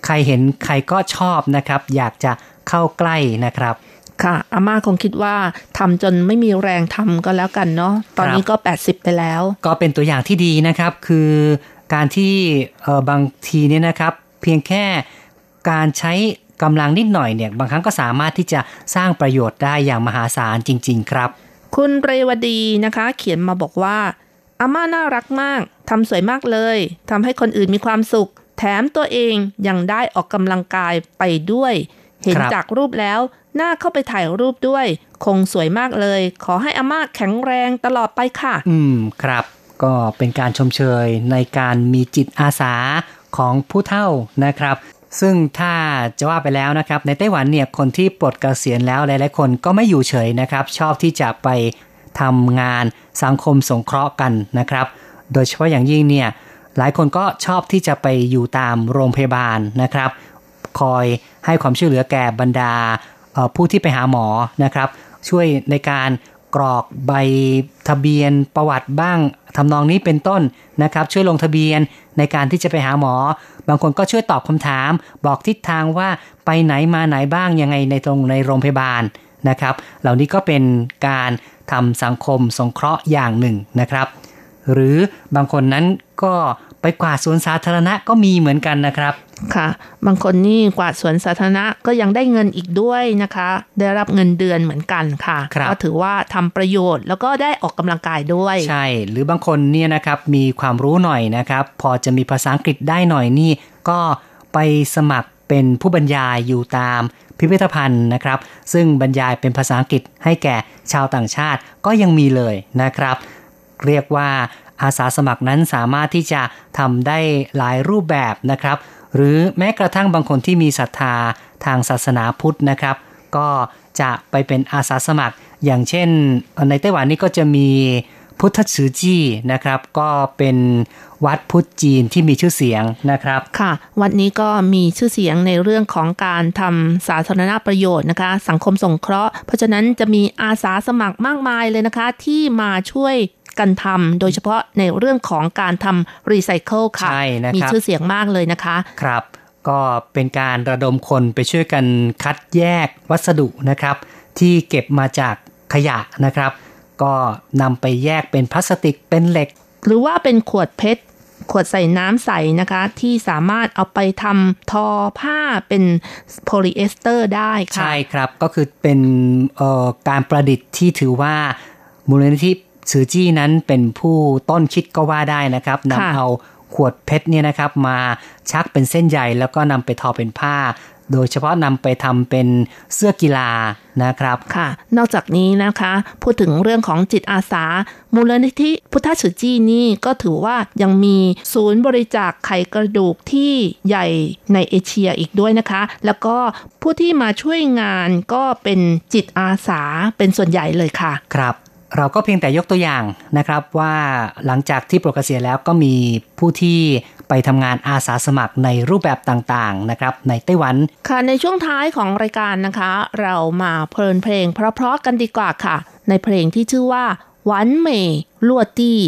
Speaker 5: ใครเห็นใครก็ชอบนะครับ อยากจะเข้าใกล้นะครับ
Speaker 2: ค่ะอาม่าคงคิดว่าทำจนไม่มีแรงทำก็แล้วกันเนาะตอนนี้ก็ 80 ไปแล้ว
Speaker 5: ก็เป็นตัวอย่างที่ดีนะครับ คือการที่เอ่อบางทีเนี่ยนะครับ เพียงแค่การใช้กำลังนิดหน่อยเนี่ย บางครั้งก็สามารถที่จะสร้างประโยชน์ได้อย่างมหาศาลจริง ๆ ครับ
Speaker 2: คุณเรวดีนะคะ เขียนมาบอกว่าอาม่าน่ารักมากทำสวยมากเลยทำให้คนอื่นมีความสุข แถมตัวเองยังได้ออกกำลังกายไปด้วย เห็น
Speaker 5: ครับ
Speaker 2: จากรูปแล้ว น่าเข้าไปถ่ายรูปด้วย คงสวยมากเลย ขอให้อาม่าแข็งแรงตลอดไปค่ะ
Speaker 5: อืมครับ ก็เป็นการชมเชยในการมีจิตอาสาของผู้เฒ่านะครับ ซึ่งถ้าจะว่าไปแล้วนะครับ ในไต้หวันเนี่ยคนที่ปลดเกษียณแล้วหลายๆคนก็ไม่อยู่เฉยนะครับ ชอบที่จะไปทำงานสังคมสงเคราะห์กันนะครับ โดยเฉพาะอย่างยิ่งเนี่ยหลายคนก็ชอบที่จะไปอยู่ตามโรงพยาบาลนะครับ คอยให้ความช่วยเหลือแก่บรรดา ผู้ที่ไปหาหมอนะครับ ช่วยในการกรอกใบทะเบียนประวัติบ้างทำนองนี้เป็นต้นนะครับ ช่วยลงทะเบียนในการที่จะไปหาหมอ บางคนก็ช่วยตอบคำถาม บอกทิศทางว่าไปไหนมาไหนบ้างยังไงในตรงในโรงพยาบาลนะครับ เหล่านี้ก็เป็นการทำสังคมสงเคราะห์อย่างหนึ่งนะครับ หรือบางคนนั้นก็ไปกวาดสวนสาธารณะก็มีเหมือนกันนะครับ
Speaker 2: ค่ะ บางคนนี่กวาดสวนสาธารณะก็ยังได้เงินอีกด้วยนะคะ ได้รับเงินเดือนเหมือนกันค่ะ
Speaker 5: ครับ
Speaker 2: ก็ถือว่าทำประโยชน์แล้วก็ได้ออกกำลังกายด้วย
Speaker 5: ใช่ หรือบางคนเนี่ยนะครับมีความรู้หน่อยนะครับ พอจะมีภาษาอังกฤษได้หน่อยนี่ ก็ไปสมัครเป็นผู้บรรยายอยู่ตามพิพิธภัณฑ์นะครับ ซึ่งบรรยายเป็นภาษาอังกฤษให้แก่ชาวต่างชาติก็ยังมีเลยนะครับ เรียกว่าอาสาสมัครนั้นสามารถที่จะทำได้หลายรูปแบบนะครับ หรือแม้กระทั่งบางคนที่มีศรัทธาทางศาสนาพุทธนะครับ ก็จะไปเป็นอาสาสมัคร อย่างเช่น ในไต้หวันนี่ก็จะมีพุทธชือจี้นะครับ ก็เป็นวัดพุทธจีนที่มีชื่อเสียงนะครับ
Speaker 2: ค่ะ วัดนี้ก็มีชื่อเสียงในเรื่องของการทำสาธารณประโยชน์นะคะ สังคมสงเคราะห์ เพราะฉะนั้นจะมีอาสาสมัครมากมายเลยนะคะ ที่มาช่วย กันทำโดยเฉพาะในเรื่องของการทำรีไซเคิลค่ะ
Speaker 5: ใช่นะครับ
Speaker 2: มีชื่อเสียงมากเลยนะคะ
Speaker 5: ครับ ก็เป็นการระดมคนไปช่วยกันคัดแยกวัสดุนะครับ ที่เก็บมาจากขยะนะครับ ก็นำไปแยกเป็นพลาสติกเป็นเหล็ก
Speaker 2: หรือว่าเป็นขวด PET ขวดใส่น้ำใสนะคะ ที่สามารถเอาไปทำทอผ้าเป็นโพลีเอสเตอร์ได้ค่ะ
Speaker 5: ใช่ครับก็คือเป็นเอ่อการประดิษฐ์ที่ถือว่ามูลนิธิ ฉือจี้นั้นเป็นผู้ต้นคิดก็ว่าได้นะครับ
Speaker 2: ค่ะ
Speaker 5: นำเอาขวด PET เนี่ยนะครับ มาชักเป็นเส้นใหญ่แล้วก็นำไปทอเป็นผ้า โดยเฉพาะนำไปทำเป็นเสื้อกีฬานะครับ
Speaker 2: ค่ะ นอกจากนี้นะคะ พูดถึงเรื่องของจิตอาสา มูลนิธิพุทธสุจีนี่ก็ถือว่ายังมีศูนย์บริจาคไขกระดูกที่ใหญ่ในเอเชียอีกด้วยนะคะ แล้วก็ผู้ที่มาช่วยงานก็เป็นจิตอาสาเป็นส่วนใหญ่เลยค่ะ
Speaker 5: ครับ เราก็เพียงแต่ยกตัวอย่างนะครับว่าหลังจากที่ปลดเกษียณแล้วก็มีผู้ที่ไปทำงานอาสาสมัครในรูปแบบต่างๆนะครับในไต้หวัน
Speaker 2: ค่ะในช่วงท้ายของรายการนะคะ เรามาเพลินเพลงเพราะๆกันดีกว่าค่ะ ในเพลงที่ชื่อว่าหวันเหม่ลวดตี้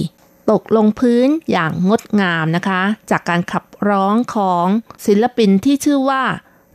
Speaker 2: ตกลงพื้นอย่างงดงามนะคะ จากการขับร้องของศิลปินที่ชื่อว่า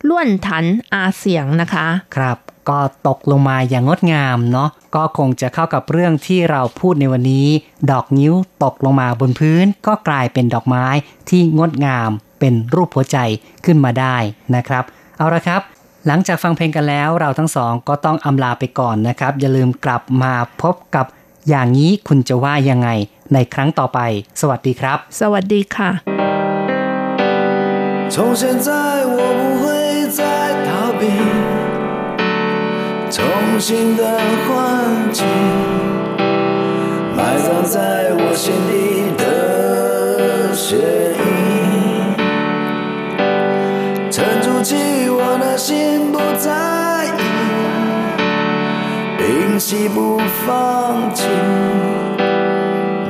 Speaker 2: ล้วนถันอาเสียงนะคะ
Speaker 5: ครับ ก็ตกลงมาอย่างงดงามเนาะก็คงจะเข้ากับเรื่องที่เราพูดในวันนี้ ดอกนิ้วตกลงมาบนพื้น ก็กลายเป็นดอกไม้ที่งดงามเป็นรูปหัวใจขึ้นมาได้นะครับ เอาละครับ หลังจากฟังเพลงกันแล้ว เราทั้งสองก็ต้องอำลาไปก่อนนะครับ อย่าลืมกลับมาพบกับอย่างนี้คุณจะว่ายังไงในครั้งต่อไป สวัสดีครับ
Speaker 2: สวัสดีค่ะ
Speaker 3: 重新的环境，埋葬在我心底的血印，沉住气，我的心不在意，屏息不放弃，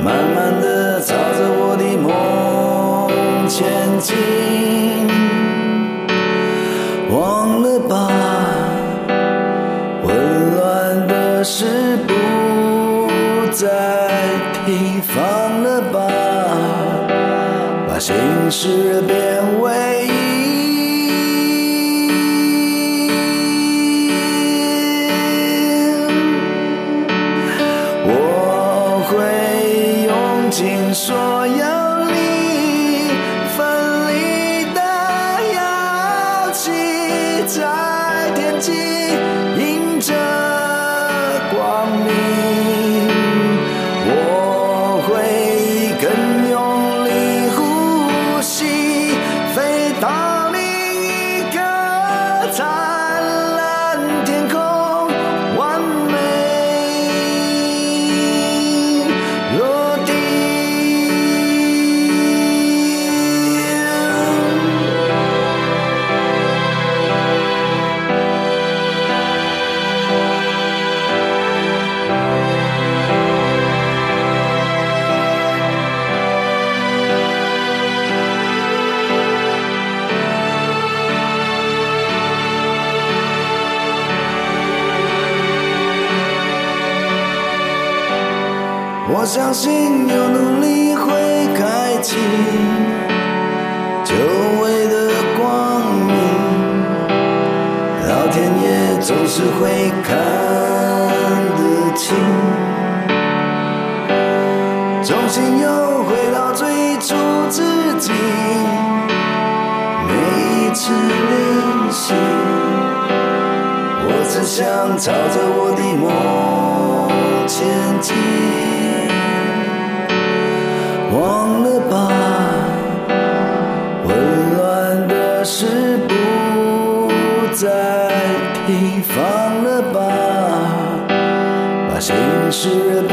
Speaker 3: 慢慢的朝着我的梦前进。的事不再提，放了吧，把心事变为相信有努力会开启久违的光明，老天爷总是会看得清，重新又回到最初自己，每一次练习。我只想朝着我的梦前进，忘了吧，混乱的事不再提，放了吧，把心事